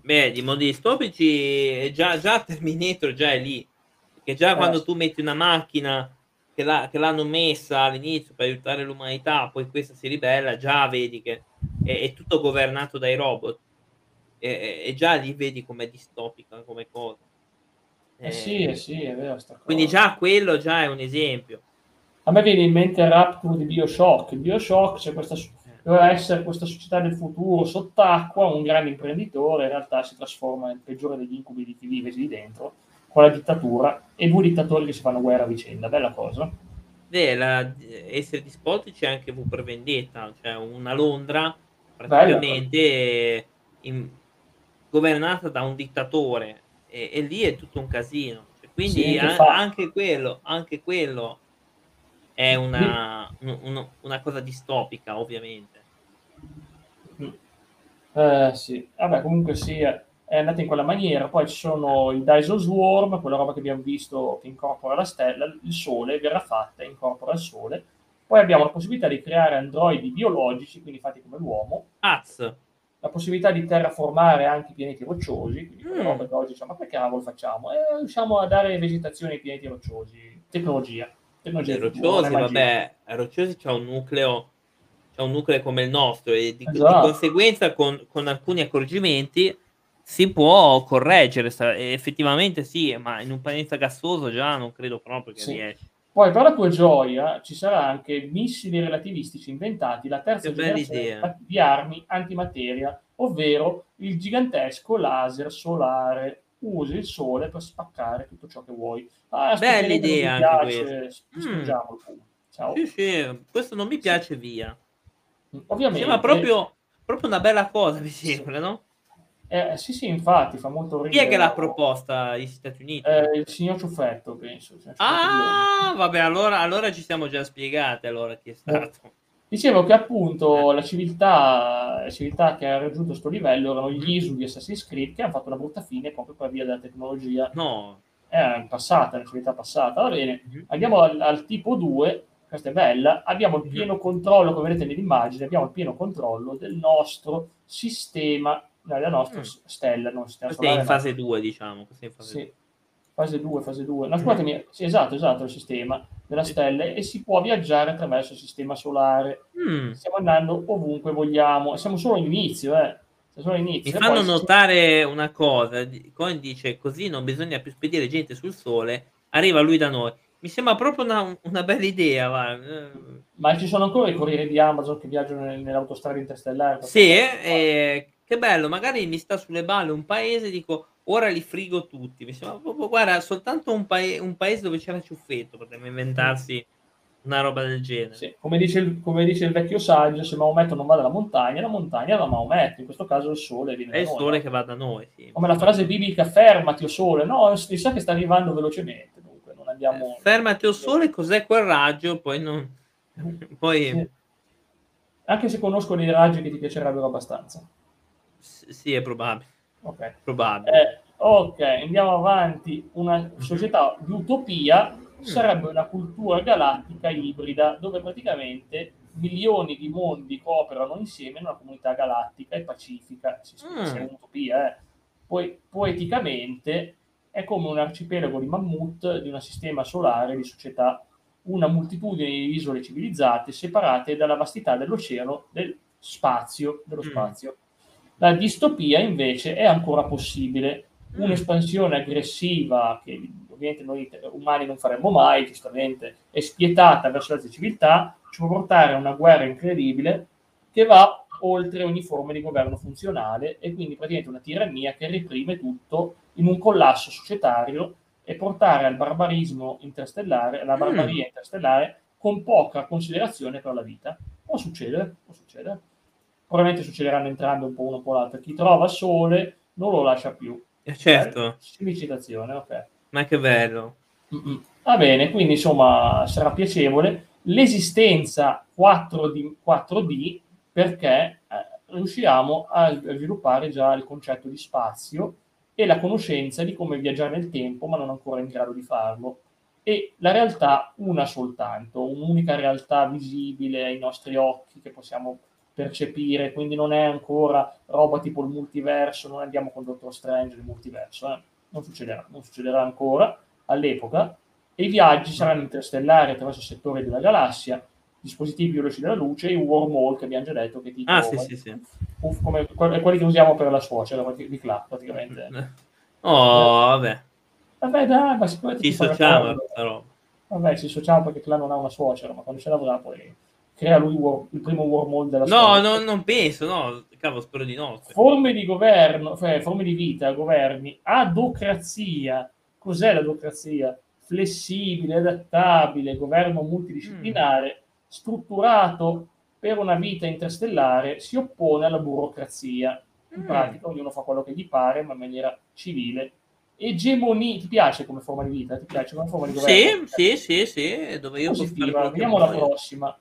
Beh, di mondi distopici, già, già Terminator già è lì. Perché già eh, quando tu metti una macchina che, la, che, l'hanno messa all'inizio per aiutare l'umanità, poi questa si ribella, già vedi che è, è tutto governato dai robot e, e già lì vedi com'è distopica come cosa. Eh, eh sì, eh sì, è vero. Quindi già quello già è un esempio. A me viene in mente il Rapture di Bioshock. Il Bioshock c'è questa, doveva essere questa società del futuro sott'acqua, un grande imprenditore, in realtà si trasforma nel peggiore degli incubi di chi vive lì dentro, con la dittatura e due dittatori che si fanno guerra a vicenda, bella cosa. Beh, la, essere dispotici anche V per Vendetta, cioè una Londra praticamente in, governata da un dittatore e, e, lì è tutto un casino. Quindi sì, a, anche, quello, anche quello è una, un, una cosa distopica, ovviamente. Eh, sì, vabbè, comunque sia è andata in quella maniera. Poi ci sono i Dyson Swarm, quella roba che abbiamo visto che incorpora la stella, il Sole verrà fatta, incorpora il Sole. Poi abbiamo la possibilità di creare androidi biologici, quindi fatti come l'uomo. Az. La possibilità di terraformare anche i pianeti rocciosi, quindi mm. roba che oggi diciamo, ma che cavolo facciamo? E eh, riusciamo a dare vegetazione ai pianeti rocciosi. Tecnologia. Tecnologia rocciosi, vabbè, rocciosi c'è un nucleo c'è un nucleo come il nostro e di, esatto. di conseguenza con, con alcuni accorgimenti si può correggere, effettivamente sì, ma in un pianeta gassoso già non credo proprio che sì. riesci. Poi per la tua gioia ci sarà anche missili relativistici inventati, la terza che generazione di armi antimateria, ovvero il gigantesco laser solare. Usi il sole per spaccare tutto ciò che vuoi. Ah, Bella idea anche piace, mm. Ciao. Sì, sì, questo non mi piace via. Ovviamente. Ma proprio, proprio una bella cosa, mi sembra, sì. no? Eh, sì, sì, infatti, fa molto ridere. Chi è che l'ha proposta gli Stati Uniti? Eh, il signor Ciuffetto, penso. ah, vabbè, allora, allora, ci siamo già spiegati allora chi è eh, stato. Eh. Dicevo che appunto la civiltà, la civiltà che ha raggiunto questo livello erano gli Isu di Assassin's Creed che hanno fatto una brutta fine proprio per via della tecnologia. No. È passata, la civiltà passata. Va bene, mm-hmm. andiamo al, al tipo 2, questa è bella, abbiamo il mhm. pieno controllo, come vedete nell'immagine, abbiamo il pieno controllo del nostro sistema la nostra mm. stella, non Questa è in fase 2, diciamo. Questa è in fase sì. Fase 2, fase 2. No, scusatemi, mm. sì, esatto, esatto, il sistema della stella e si può viaggiare attraverso il sistema solare. Mm. Stiamo andando ovunque vogliamo. Siamo solo all'inizio, eh. Solo all'inizio. Mi fanno notare si... una cosa. Coin dice così non bisogna più spedire gente sul Sole. Arriva lui da noi. Mi sembra proprio una, una bella idea. Va. Ma ci sono ancora i corrieri di Amazon che viaggiano nell'autostrada interstellare? Sì, eh, che bello, magari mi sta sulle balle un paese, dico ora li frigo tutti. Mi sembra proprio, guarda, soltanto un, paese, un paese dove c'era Ciuffetto potrebbe inventarsi una roba del genere. Sì, come, dice il, come, dice il, vecchio saggio, se Maometto non va dalla montagna, la montagna va da Maometto, in questo caso il sole viene È il sole che va da noi, sì. Come la frase biblica, fermati o sole, no, si sa che sta arrivando velocemente, dunque non andiamo... Eh, fermati o sole, cos'è quel raggio? Poi non... Poi... Sì. Anche se conosco dei raggi che ti piacerebbero abbastanza sì, è probabile. Ok, probabile. Eh, ok, andiamo avanti. Una società di utopia sarebbe una cultura galattica ibrida dove praticamente milioni di mondi cooperano insieme in una comunità galattica e pacifica. Si mm. è un'utopia, eh. Poi poeticamente è come un arcipelago di mammut di un sistema solare di società, una moltitudine di isole civilizzate separate dalla vastità dell'oceano, del spazio, dello mm. La distopia invece è ancora possibile. Mm. Un'espansione aggressiva che ovviamente noi umani non faremmo mai, giustamente, è spietata verso altre civiltà, ci può portare a una guerra incredibile che va oltre ogni forma di governo funzionale e quindi praticamente una tirannia che reprime tutto in un collasso societario e portare al barbarismo interstellare, alla barbaria mm. interstellare con poca considerazione per la vita. Può succedere, può succedere probabilmente succederanno entrambi un po' uno un po' l'altro. Chi trova sole non lo lascia più. Eh, certo. Citazione, ok. Ma che bello. Mm-mm. Va bene, quindi insomma sarà piacevole. L'esistenza 4D, 4D perché eh, riusciamo a sviluppare già il concetto di spazio e la conoscenza di come viaggiare nel tempo, ma non ancora in grado di farlo. E la realtà una soltanto, un'unica realtà visibile ai nostri occhi che possiamo percepire, quindi non è ancora roba tipo il multiverso, non andiamo con Doctor Strange il multiverso, eh? non succederà, non succederà ancora all'epoca, e i viaggi saranno interstellari attraverso settori della galassia, dispositivi veloci della luce e i wormhole che abbiamo già detto che tipo ah, sì, sì, sì. Uff, come quelli che usiamo per la suocera di Cla praticamente. (laughs) Oh vabbè. Vabbè dai ma ci dissociamo però vabbè ci dissociamo perché Cla non ha una suocera ma quando ce l'avrà poi crea lui il primo wormhole della no, storia. No, non penso, no, cavolo, spero di no. Forme di governo, cioè forme di vita, governi, adocrazia. Cos'è l'adocrazia? Flessibile, adattabile, governo multidisciplinare, mm. strutturato per una vita interstellare, si oppone alla burocrazia. In mm. pratica ognuno fa quello che gli pare, ma in maniera civile. Egemonia, ti piace come forma di vita? Ti piace come forma di governo? Sì, sì, sì, sì. Dove io Positiva. Vediamo la prossima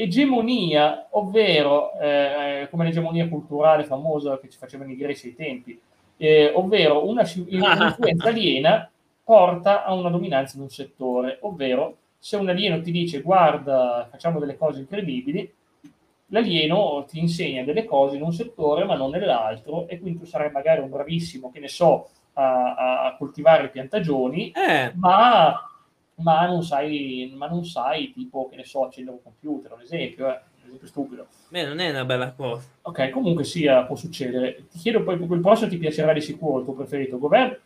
egemonia, ovvero eh, come l'egemonia culturale famosa che ci facevano i greci ai tempi, eh, ovvero una, (laughs) un'influenza aliena porta a una dominanza in un settore, ovvero se un alieno ti dice guarda, facciamo delle cose incredibili, l'alieno ti insegna delle cose in un settore ma non nell'altro e quindi tu sarai magari un bravissimo, che ne so, a, a coltivare piantagioni, eh. ma ma non sai, ma non sai tipo, che ne so, accendere un computer, un esempio, eh, un esempio stupido. Beh, non è una bella cosa. Ok, comunque sia, può succedere. Ti chiedo poi, quel prossimo ti piacerà di sicuro, il tuo preferito. Governo,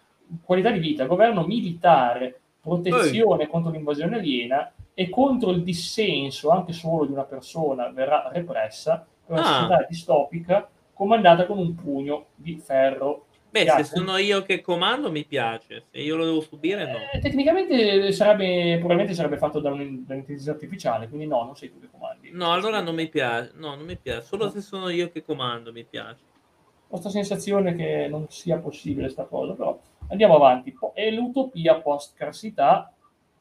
qualità di vita, governo militare, protezione Ehi. contro l'invasione aliena e contro il dissenso anche solo di una persona verrà repressa per una ah. società distopica comandata con un pugno di ferro Beh, se sono io che comando mi piace, se io lo devo subire no. Eh, tecnicamente sarebbe, probabilmente sarebbe fatto da, un'intelligenza artificiale, quindi no, non sei tu che comandi. No, allora non mi piace, no, non mi piace, solo se sono io che comando mi piace. Ho questa sensazione che non sia possibile sta cosa, però andiamo avanti. È l'utopia post-carsità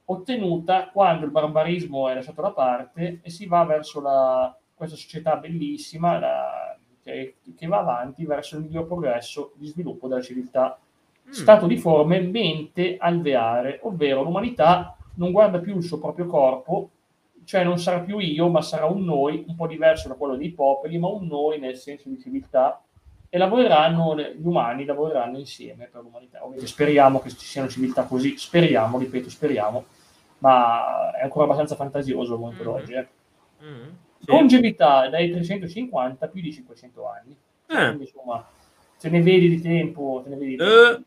ottenuta quando il barbarismo è lasciato da parte e si va verso la, questa società bellissima, la, che, che, va avanti verso il miglior progresso di sviluppo della civiltà. Mm. Stato di forme mente alveare, ovvero l'umanità non guarda più il suo proprio corpo, cioè non sarà più io, ma sarà un noi, un po' diverso da quello dei popoli, ma un noi nel senso di civiltà, e lavoreranno, gli umani lavoreranno insieme per l'umanità. Ovviamente speriamo che ci siano civiltà così, speriamo, ripeto, speriamo, ma è ancora abbastanza fantasioso al momento mm. d'oggi. Eh. Mm sì. longevità dai 350 a più di 500 anni. Eh. Quindi, insomma, se ne vedi di tempo, se ne vedi di tempo. Eh.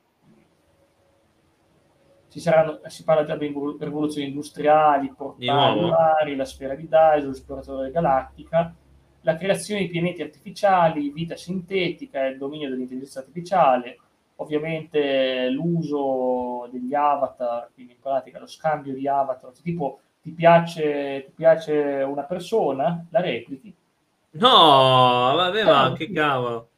Ci saranno, si parla già di rivoluzioni industriali, portali, la sfera di Dyson, l'esploratore galattica, la creazione di pianeti artificiali, vita sintetica, il dominio dell'intelligenza artificiale, ovviamente l'uso degli avatar, quindi in pratica lo scambio di avatar, tipo ti piace, ti piace una persona, la replichi. No, vabbè, eh, ma che cavolo.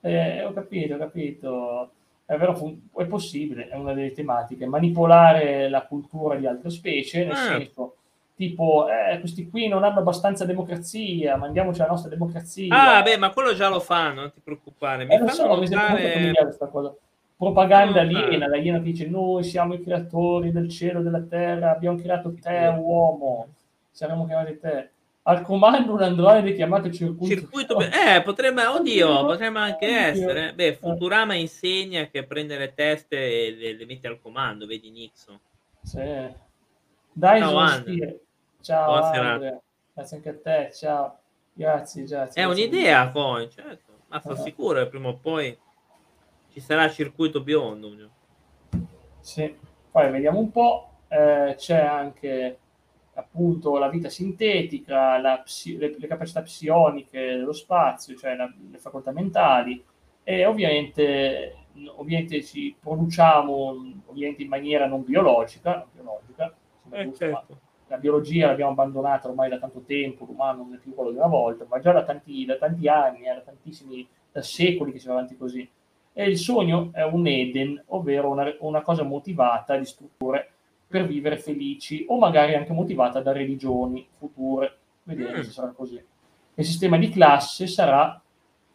Eh, ho capito, ho capito. È vero, è possibile, è una delle tematiche, manipolare la cultura di altre specie, nel ah. senso, tipo, eh, questi qui non hanno abbastanza democrazia, mandiamoci la nostra democrazia. Ah, beh, ma quello già lo fanno, non ti preoccupare. Mi eh, fanno so, notare... questa cosa propaganda aliena, l'aliena dice noi siamo i creatori del cielo e della terra, abbiamo creato te uomo, saremo chiamati te. Al comando un androide chiamato circuito. circuito eh, potrebbe, (laughs) oddio, potrebbe anche essere. Beh, eh. Futurama insegna che prende le teste e le, le mette al comando, vedi Nixon. Sì. Dai, ciao, Andre. Ciao, Andre. Grazie anche a te, ciao. Grazie, grazie. È un'idea poi, certo. Ma sono uh-huh. sicuro che prima o poi ci sarà circuito biondo. Sì, poi vediamo un po'. Eh, c'è anche appunto la vita sintetica, la psi- le, le, capacità psioniche dello spazio, cioè la, le facoltà mentali e ovviamente, ovviamente ci produciamo ovviamente in maniera non biologica, biologica eh, certo. la biologia l'abbiamo abbandonata ormai da tanto tempo, l'umano non è più quello di una volta, ma già da tanti, da tanti anni, da tantissimi da secoli che si va avanti così. E il sogno è un Eden, ovvero una, una cosa motivata di strutture per vivere felici o magari anche motivata da religioni future. Vediamo mm. se sarà così. Il sistema di classe sarà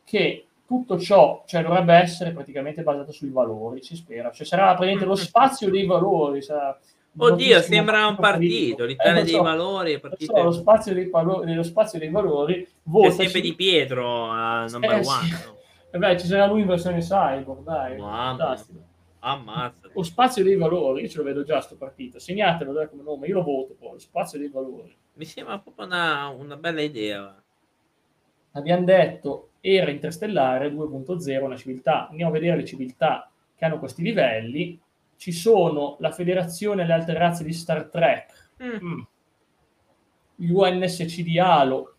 che tutto ciò cioè, dovrebbe essere praticamente basato sui valori, si spera. Cioè, sarà praticamente lo mm. spazio dei valori. Sarà Oddio, sembra un partito, l'Italia eh, so, dei valori. Partito... So, lo, spazio dei valori, lo spazio dei valori vota. C'è sempre su... di Pietro a number eh, one. Sì. No? E beh, ci sarà lui in versione cyborg, dai. Mamma. Ammazza. Lo spazio dei valori, io ce lo vedo già sto partito. Segnatelo dai, come nome, io lo voto poi, lo spazio dei valori. Mi sembra proprio una, una bella idea. Abbiamo detto era interstellare 2.0, una civiltà. Andiamo a vedere le civiltà che hanno questi livelli. Ci sono la federazione e le altre razze di Star Trek. Mm. Mm. gli UNSC di Halo,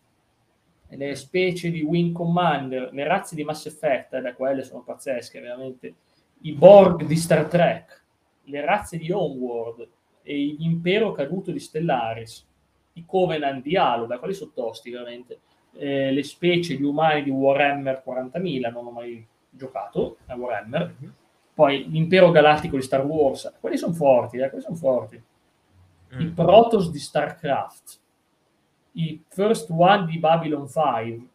le specie di Wing Commander, le razze di Mass Effect, eh, quelle sono pazzesche veramente, i Borg di Star Trek, le razze di Homeworld e l'impero caduto di Stellaris, i Covenant di Halo, beh, quelli sono tosti veramente, eh, le specie di umani di Warhammer 40.000, non ho mai giocato a Warhammer, mm-hmm. poi l'impero galattico di Star Wars, quelli sono forti, eh, quelli sono forti. Mm. I Protoss di StarCraft, i First One di Babylon 5,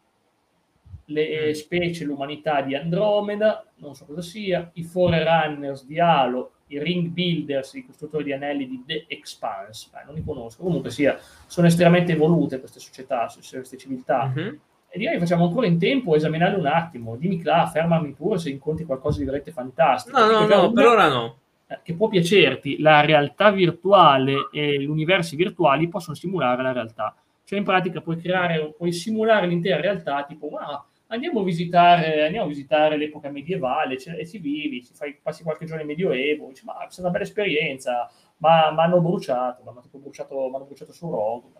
le mm. specie, l'umanità di Andromeda, non so cosa sia, i Forerunners di Halo, i Ring Builders, i costruttori di anelli di The Expanse, eh, non li conosco, comunque sia, sono estremamente evolute queste società, queste civiltà. Mm-hmm. E direi facciamo ancora in tempo a esaminarle un attimo. Dimmi, Cla, fermami pure se incontri qualcosa di veramente fantastico. No, no, no, per ora no. Eh, che può piacerti, la realtà virtuale e gli universi virtuali possono simulare la realtà. Cioè in pratica puoi creare, puoi simulare l'intera realtà, tipo wow, andiamo a visitare, andiamo a visitare l'epoca medievale cioè, e ci vivi, ci fai, passi qualche giorno in medioevo, dici, ma è stata una bella esperienza, ma mi hanno bruciato, mi hanno bruciato, bruciato sul rogo.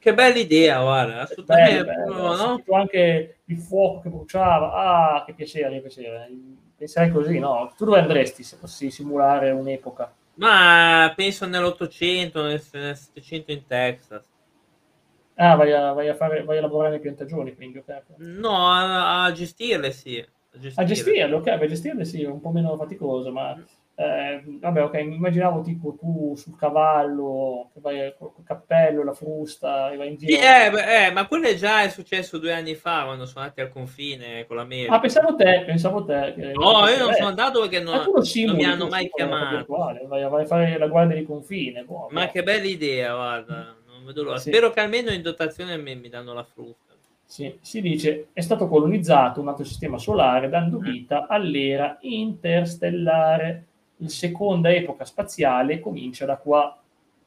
Che bella idea, guarda, assolutamente. Bello, bello. No? anche il fuoco che bruciava, ah, che piacere, che piacere penserai così, no? Tu dove andresti se fossi simulare un'epoca? Ma penso nell'Ottocento, nel, 700 in Texas. Ah, vai a, vai a, fare, vai a lavorare nei piantagioni, quindi, No, a, a gestirle, sì. A gestirle. a gestirle, ok, a gestirle sì, è un po' meno faticoso, ma. Eh, vabbè, ok, mi immaginavo tipo tu sul cavallo, che vai col cappello, la frusta, e vai in giro. Sì, eh, eh, ma quello già è successo due anni fa, quando sono andati al confine con l'America. Ah, pensavo te, pensavo te. Che... No, io non sono andato perché non, non mi hanno mai chiamato. Vai, vai, a fare la guardia di confine. Boh, ma boh. che bella idea, guarda. Non vedo l'ora. Sì. Spero che almeno in dotazione mi, mi danno la frutta. Sì, si dice è stato colonizzato un altro sistema solare dando mm. vita all'era interstellare la seconda epoca spaziale comincia da qua.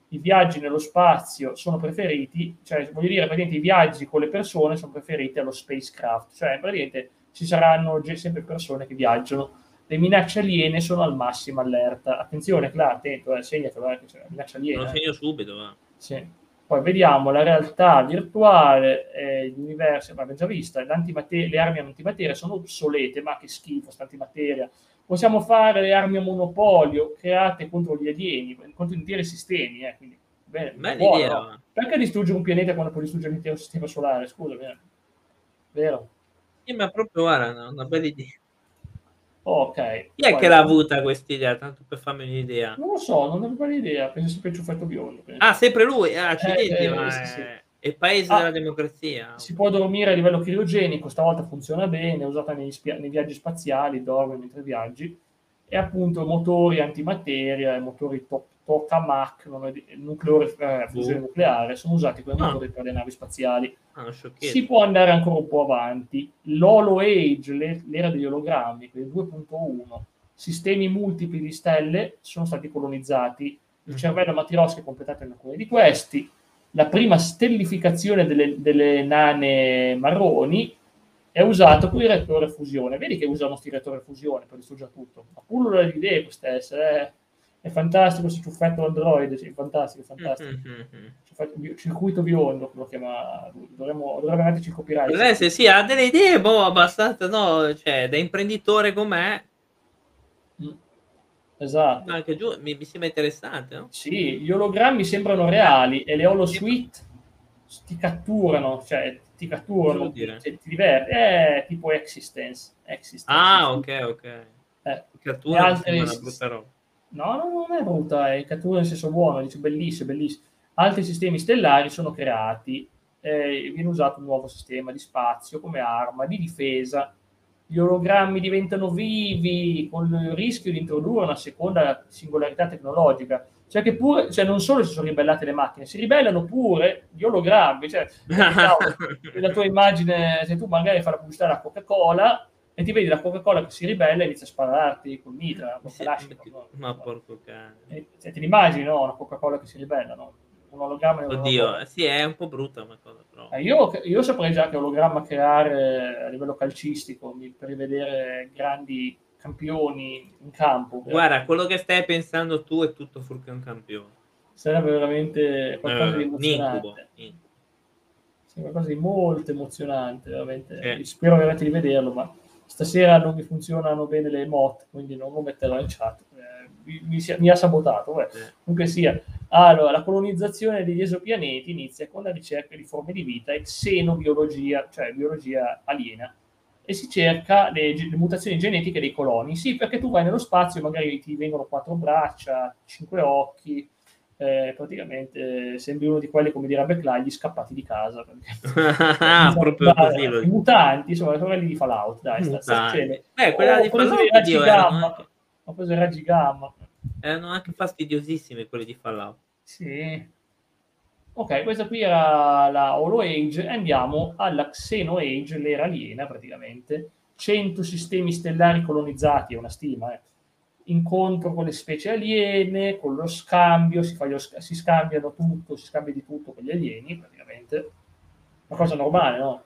I viaggi nello spazio sono preferiti, cioè voglio dire, praticamente i viaggi con le persone sono preferiti allo spacecraft, cioè praticamente ci saranno sempre persone che viaggiano. Le minacce aliene sono al massimo allerta. Attenzione, Cla, attento, eh, segnatelo, eh, minaccia aliena. Lo segno subito, va. Sì. Poi vediamo la realtà virtuale, eh, gli universi, abbiamo già visto, le armi antimateria sono obsolete, ma che schifo, sta antimateria possiamo fare le armi a monopolio create contro gli alieni, contro interi sistemi. Eh, quindi, bene, buono. Perché distruggere un pianeta quando puoi distruggere l'intero sistema solare? Scusa, vero? vero? Sì, ma proprio guarda, una bella idea. Ok. Chi è che l'ha avuta questa idea? Tanto per farmi un'idea. Non lo so, non avevo idea. Penso sempre ciuffetto biondo. Penso. Ah, sempre lui? Ah, accidenti, eh, eh, sì, sì. è il paese ah, della democrazia. Si può dormire a livello criogenico, stavolta funziona bene, è usata nei, spia- nei viaggi spaziali, dorme mentre viaggi, e appunto motori antimateria, motori to- tokamak, nucleore, eh, fusione nucleare, sono usati come ah. motori per le navi spaziali. Ah, si può andare ancora un po' avanti. L'Holo Age, l'era degli ologrammi, quindi 2.1, sistemi multipli di stelle sono stati colonizzati. Il mm. cervello Matiroschi è completato in alcuni di questi la prima stellificazione delle, delle nane marroni è usato con il reattore fusione. Vedi che usano questo reattore fusione per distruggere tutto. Ma pullula di idee queste essere. Eh. È fantastico questo ciuffetto Android, sì, fantastico, fantastico. Mm-hmm. circuito biondo lo chiama Dovremmo, dovrebbe metterci il copyright. Eh, se sì, ha delle idee, boh, abbastanza, no, cioè, da imprenditore com'è, Esatto. Anche giù mi, mi, sembra interessante, no? Sì, gli ologrammi sembrano reali e le holosuite ti catturano, cioè ti catturano, ti, ti diverti. È tipo Existence. Existence ah, ok, ok. Eh, cattura altre... una brutta roba. No, no, non è brutta, è cattura nel senso buono, dice bellissimo, bellissimo. Altri sistemi stellari sono creati, eh, viene usato un nuovo sistema di spazio come arma, di difesa, gli ologrammi diventano vivi con il rischio di introdurre una seconda singolarità tecnologica. Cioè che pure, cioè non solo si sono ribellate le macchine, si ribellano pure gli ologrammi. Cioè, (laughs) la tua immagine, se tu magari fai la pubblicità alla Coca-Cola e ti vedi la Coca-Cola che si ribella e inizia a spararti col mitra, sì, no? Ma porco cane. E, cioè, ti immagini, no? Una Coca-Cola che si ribella, no? un ologramma. Oddio, sì, è un po' brutta una cosa, però. Eh, io, io, saprei già che ologramma creare a livello calcistico per rivedere grandi campioni in campo. Guarda, quello che stai pensando tu è tutto fuorché un campione. Sarebbe veramente qualcosa eh, di emozionante. Incubo. È qualcosa di molto emozionante, veramente. Eh. Spero veramente di vederlo, ma stasera non mi funzionano bene le emote, quindi non lo metterò in chat. Eh, mi, mi, mi, ha sabotato. Eh. Comunque sia, allora, la colonizzazione degli esopianeti inizia con la ricerca di forme di vita e xenobiologia, cioè biologia aliena, e si cerca le, le, mutazioni genetiche dei coloni. Sì, perché tu vai nello spazio magari ti vengono quattro braccia, cinque occhi, eh, praticamente sembri uno di quelli, come direbbe Clay, gli scappati di casa. ah, (laughs) proprio così. I mutanti, insomma, quelli di Fallout, dai, sta, sta Beh, quella oh, di Fallout, raggi gamma. Anche... Ho preso i raggi gamma. Erano anche fastidiosissimi quelli di Fallout. Sì. Ok, questa qui era la Holo Age. Andiamo alla Xeno Age, l'era aliena praticamente. 100 sistemi stellari colonizzati, è una stima, eh. Incontro con le specie aliene, con lo scambio, si, lo, si scambiano tutto, si scambia di tutto con gli alieni, praticamente. Una cosa normale, no?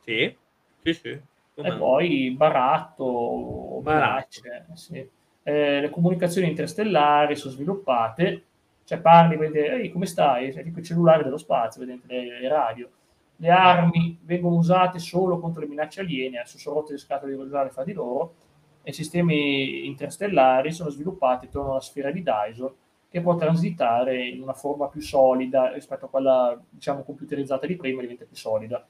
Sì, sì, sì. Come e poi baratto, baratto. sì. eh, le comunicazioni interstellari sono sviluppate cioè parli, vedete, ehi, come stai? È tipo il cellulare dello spazio, vedete, le, le, radio. Le armi vengono usate solo contro le minacce aliene, adesso sono rotte le scatole di usare fra di loro, e sistemi interstellari sono sviluppati attorno alla sfera di Dyson, che può transitare in una forma più solida rispetto a quella, diciamo, computerizzata di prima, diventa più solida.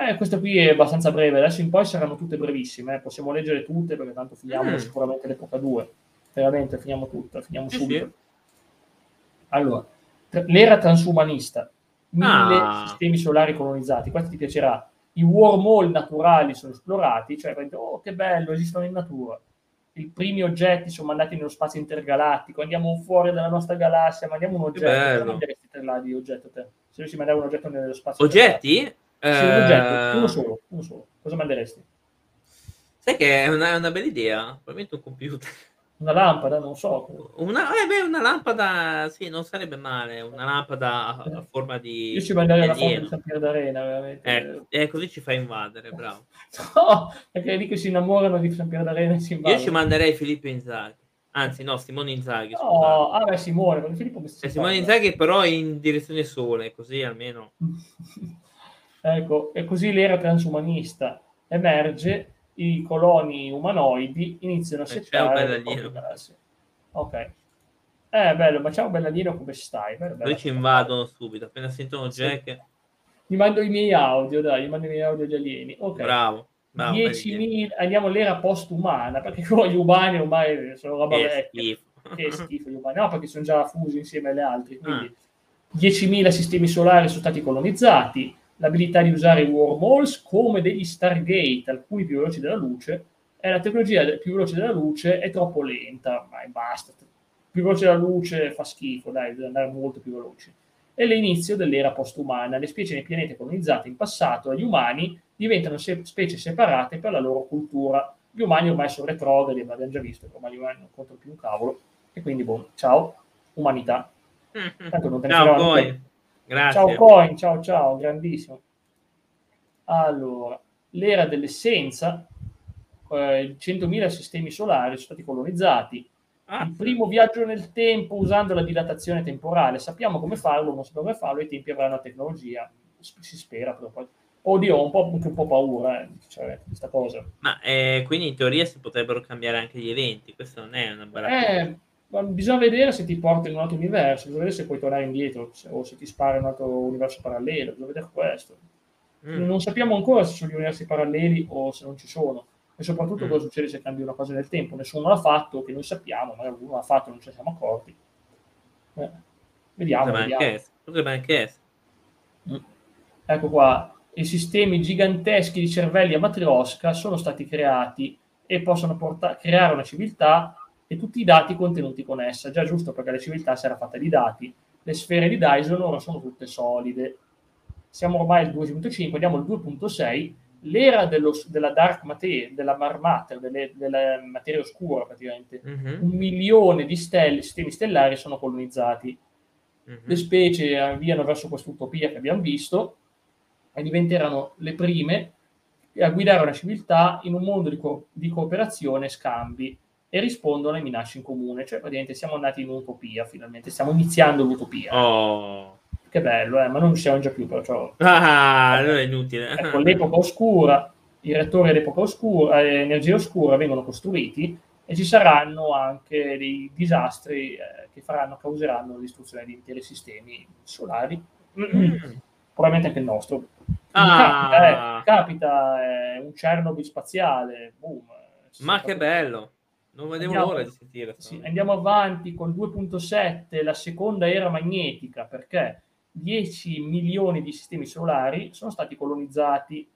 Eh, questa qui è abbastanza breve, adesso in poi saranno tutte brevissime, eh. possiamo leggere tutte perché tanto finiamo mm. sicuramente l'epoca 2, veramente finiamo tutto, finiamo subito. Sì. Allora, l'era transumanista, mille ah. sistemi solari colonizzati, questo ti piacerà. I wormhole naturali sono esplorati, cioè, oh che bello, esistono in natura. I primi oggetti sono mandati nello spazio intergalattico, andiamo fuori dalla nostra galassia, mandiamo un oggetto. Te là di oggetto te? Se dovessi mandare un oggetto nello spazio. Oggetti? Eh... Sì, un oggetto, uno solo, uno solo. Cosa manderesti? Sai che è una, è una bella idea, probabilmente un computer. Una lampada, non so. Una, eh beh, una lampada, sì, non sarebbe male. Una lampada a, a forma di. Io ci manderei la foto di San Pier d'Arena, veramente. Eh, e così ci fa invadere, bravo. (laughs) no, perché è lì che si innamorano di San Pier d'Arena e si invadono. Io ci manderei Filippo Inzaghi. Anzi, no, Simone Inzaghi. No, ah, beh, Simone, perché Filippo mi eh, Simone Inzaghi, però in direzione sole, così almeno. (laughs) ecco, e così l'era transumanista emerge i coloni umanoidi iniziano a eh, settare ok. Eh bello ma ciao Belladino come stai? Bello, bello. ci invadono subito appena sentono Jack. Sì. gli mando i miei audio dai gli mando i miei audio agli alieni. Ok. Bravo, bravo 10.000 andiamo all'era post-umana perché (laughs) gli umani ormai sono roba che vecchia. schifo. che schifo gli umani. No perché sono già fusi insieme alle altre quindi ah. 10.000 sistemi solari sono stati colonizzati l'abilità di usare i wormholes come degli Stargate, alcuni più veloci della luce, e la tecnologia più veloce della luce è troppo lenta, ma basta, più veloce della luce fa schifo, dai, deve andare molto più veloci. È l'inizio dell'era postumana, le specie nei pianeti colonizzati in passato dagli umani diventano se- specie separate per la loro cultura. Gli umani ormai sono retrogradi, ma abbiamo già visto che ormai gli umani non contano più un cavolo, e quindi, boh, ciao, umanità. Tanto non te ne ciao, poi. Grazie. Ciao Coin, ciao ciao, grandissimo. Allora, l'era dell'essenza, eh, 100.000 sistemi solari sono stati colonizzati. Ah, il primo viaggio nel tempo usando la dilatazione temporale. Sappiamo come farlo, non sappiamo come farlo, i tempi avranno la tecnologia, si spera. Però poi. Oddio, ho un po', un po' paura eh, cioè, questa cosa. Ma eh, quindi in teoria si potrebbero cambiare anche gli eventi, questo non è una bella eh, cosa bisogna vedere se ti porta in un altro universo, bisogna vedere se puoi tornare indietro se, o se ti spara in un altro universo parallelo, bisogna vedere questo. Mm. Non sappiamo ancora se sono gli universi paralleli o se non ci sono e soprattutto mm. cosa succede se cambia una cosa nel tempo. Nessuno l'ha fatto, che noi sappiamo, magari qualcuno l'ha fatto e non ce ne siamo accorti. Eh, vediamo. Potrebbe, vediamo. Anche essere. Potrebbe anche essere. Mm. Ecco qua, i sistemi giganteschi di cervelli a matriosca sono stati creati e possono porta- creare una civiltà e tutti i dati contenuti con essa. Già giusto perché la civiltà si era fatta di dati. Le sfere di Dyson ora sono tutte solide. Siamo ormai al 2.5, andiamo al 2.6. L'era dello, della dark matter, della matter, delle, della materia oscura praticamente. Mm-hmm. Un milione di stelle, sistemi stellari sono colonizzati. Mm-hmm. Le specie avviano verso quest'utopia che abbiamo visto e diventeranno le prime a guidare una civiltà in un mondo di, co- di cooperazione e scambi e rispondono ai minacce in comune. Cioè, praticamente siamo andati in utopia finalmente, stiamo iniziando l'utopia. Oh. che bello, eh, ma non siamo già più, perciò... Ah, allora è inutile. Ecco, l'epoca oscura, i reattori all'epoca oscura, eh, energia oscura vengono costruiti e ci saranno anche dei disastri eh, che faranno, causeranno la distruzione di interi sistemi solari, mm. probabilmente anche il nostro. Ah. Capita, eh, capita eh, un Chernobyl spaziale, boom. Ma che bello! Non vedevo andiamo, l'ora di sentire. Sì, andiamo avanti con 2.7, la seconda era magnetica, perché 10 milioni di sistemi solari sono stati colonizzati.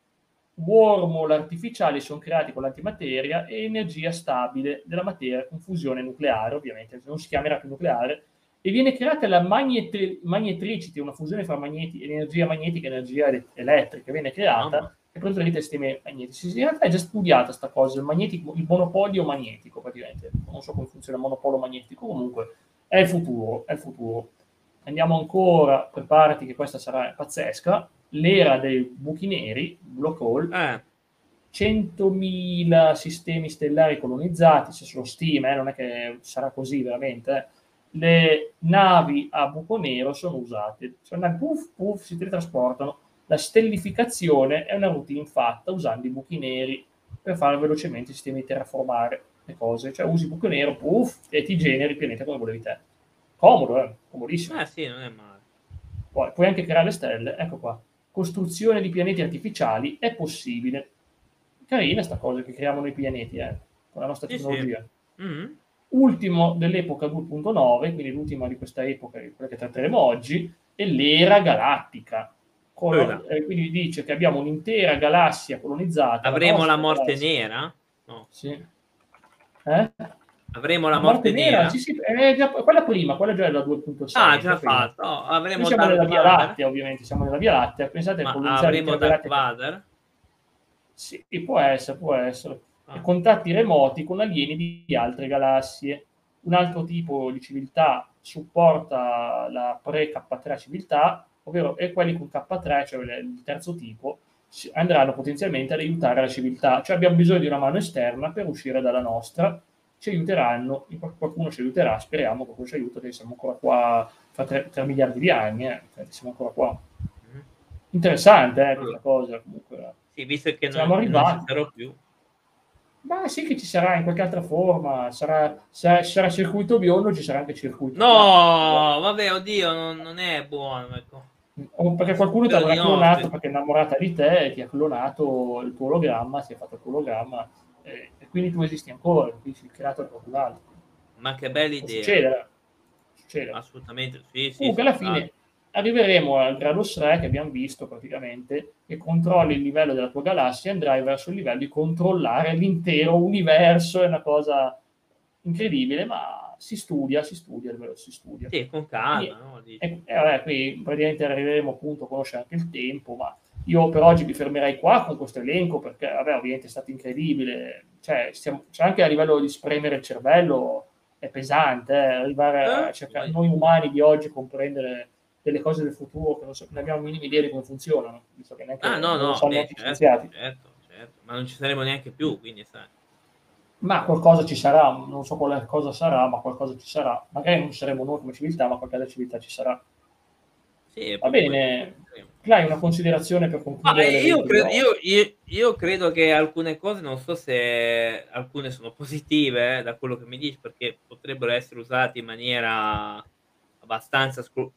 Wormhole artificiali sono creati con l'antimateria e energia stabile della materia con fusione nucleare, ovviamente non si chiamerà più nucleare, e viene creata la magnetri- magnetricity, una fusione fra magneti- energia magnetica e energia elettrica, viene creata oh. e produce sistemi magnetici. In realtà è già studiata questa cosa, il, magnetico, il monopolio magnetico praticamente, non so come funziona il monopolio magnetico, comunque è il futuro, è il futuro. Andiamo ancora, preparati che questa sarà pazzesca, l'era dei buchi neri, black hole, eh. 100.000 sistemi stellari colonizzati, se sono stime, eh, non è che sarà così veramente, eh. le navi a buco nero sono usate, cioè, puff, puff, si teletrasportano, la stellificazione è una routine fatta usando i buchi neri per fare velocemente i sistemi di terraformare le cose, cioè usi il buco nero, puff, e ti generi il pianeta come volevi te. Comodo, eh? comodissimo. Eh sì, non è male. Poi puoi anche creare le stelle, ecco qua costruzione di pianeti artificiali è possibile. Carina sta cosa che creiamo noi pianeti eh, con la nostra sì, tecnologia. Sì. Mm-hmm. Ultimo dell'epoca 2.9, quindi l'ultima di questa epoca, quella che tratteremo oggi, è l'era galattica. Con, eh, quindi dice che abbiamo un'intera galassia colonizzata. Avremo la, la morte galassia. nera? No. Sì. Eh? Avremo la, la morte, morte, nera? nera. Sì, sì, già, quella prima, quella già è la 2.6. Ah, già fatto. Oh, avremo siamo nella Via Lattea, ovviamente, siamo nella Via Lattea. Pensate Ma avremo Dark Vader? Sì, può essere, può essere. Ah. Contatti remoti con alieni di altre galassie. Un altro tipo di civiltà supporta la pre-K3 civiltà, ovvero e quelli con K3, cioè il terzo tipo, andranno potenzialmente ad aiutare la civiltà. Cioè abbiamo bisogno di una mano esterna per uscire dalla nostra ci aiuteranno, qualcuno ci aiuterà, speriamo che qualcuno ci aiuta, perché siamo ancora qua fra 3, 3 miliardi di anni, eh, siamo ancora qua. Mm-hmm. Interessante eh, questa cosa comunque. Sì, visto che siamo non, arrivati. non sarò più. Ma sì che ci sarà in qualche altra forma, sarà, sarà, sarà circuito biondo, ci sarà anche circuito. No, bianco. vabbè, oddio, non, non è buono. Ecco. O perché qualcuno ti avrà clonato perché è innamorata di te e ti ha clonato il tuo ologramma, si è fatto il tuo ologramma eh, e quindi tu esisti ancora, quindi sei creato da qualcun altro. Ma che bella idea. Succede. succede. Assolutamente, sì, sì. Comunque alla fine ah. arriveremo al grado 3 che abbiamo visto praticamente, che controlli il livello della tua galassia e andrai verso il livello di controllare l'intero universo, è una cosa incredibile, ma si studia, si studia, si studia. Sì, con calma. E, no? e, e vabbè, qui praticamente arriveremo appunto a conoscere anche il tempo, ma io per oggi mi fermerei qua con questo elenco perché, vabbè, ovviamente è stato incredibile. Cioè, stiamo, cioè anche a livello di spremere il cervello è pesante, eh, arrivare a eh, cercare noi umani di oggi comprendere delle cose del futuro che non, so, non abbiamo minima idea di come funzionano, visto che neanche ah, no, no, beh, certo, certo, certo, ma non ci saremo neanche più, quindi sai. Ma qualcosa ci sarà, non so quale cosa sarà, ma qualcosa ci sarà. Magari non saremo noi come civiltà, ma qualche altra civiltà ci sarà. Sì, Va bene, hai una considerazione per concludere? Io credo, io, io, io, credo, che alcune cose, non so se alcune sono positive eh, da quello che mi dici, perché potrebbero essere usate in maniera abbastanza, scru-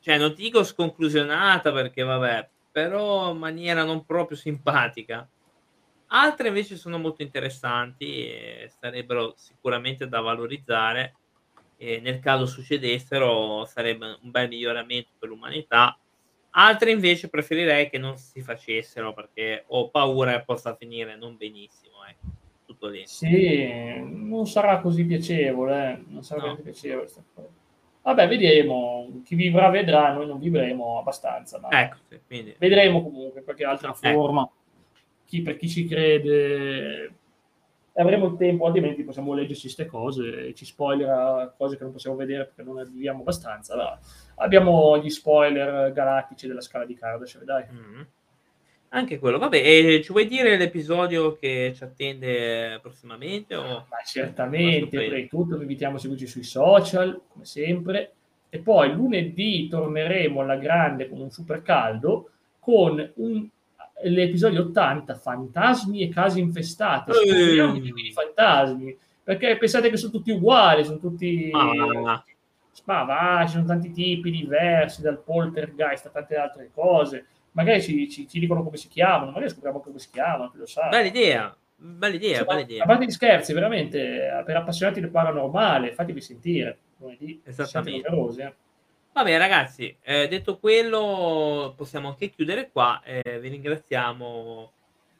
cioè non ti dico sconclusionata perché vabbè, però in maniera non proprio simpatica. Altre invece sono molto interessanti e sarebbero sicuramente da valorizzare. E nel caso succedessero sarebbe un bel miglioramento per l'umanità Altre invece preferirei che non si facessero perché ho paura che possa finire non benissimo. Ecco. Tutto lì. Sì, non sarà così piacevole, eh. non sarà no. piacevole Vabbè, vedremo. Chi vivrà vedrà, noi non vivremo abbastanza. Ma ecco, sì, quindi... Vedremo comunque qualche altra ecco. forma. Chi, per chi ci crede avremo il tempo, altrimenti possiamo leggerci queste cose ci spoiler cose che non possiamo vedere perché non ne viviamo abbastanza. Allora, abbiamo gli spoiler galattici della scala di Kardashev, dai. Mm-hmm. Anche quello, vabbè, e ci vuoi dire l'episodio che ci attende prossimamente? O... Ma certamente, prima di tutto vi invitiamo a seguirci sui social, come sempre, e poi lunedì torneremo alla grande con un super caldo con un, l'episodio 80 fantasmi e case infestate di fantasmi perché pensate che sono tutti uguali sono tutti ah. ma va ci sono tanti tipi diversi dal poltergeist a tante altre cose magari ci, ci, ci dicono come si chiamano magari scopriamo come si chiamano chi lo sa bella idea bella idea, cioè, bella idea. a parte di scherzi veramente per appassionati del paranormale fatevi sentire lunedì esattamente eh. Vabbè ragazzi, eh, detto quello possiamo anche chiudere qua, eh, vi ringraziamo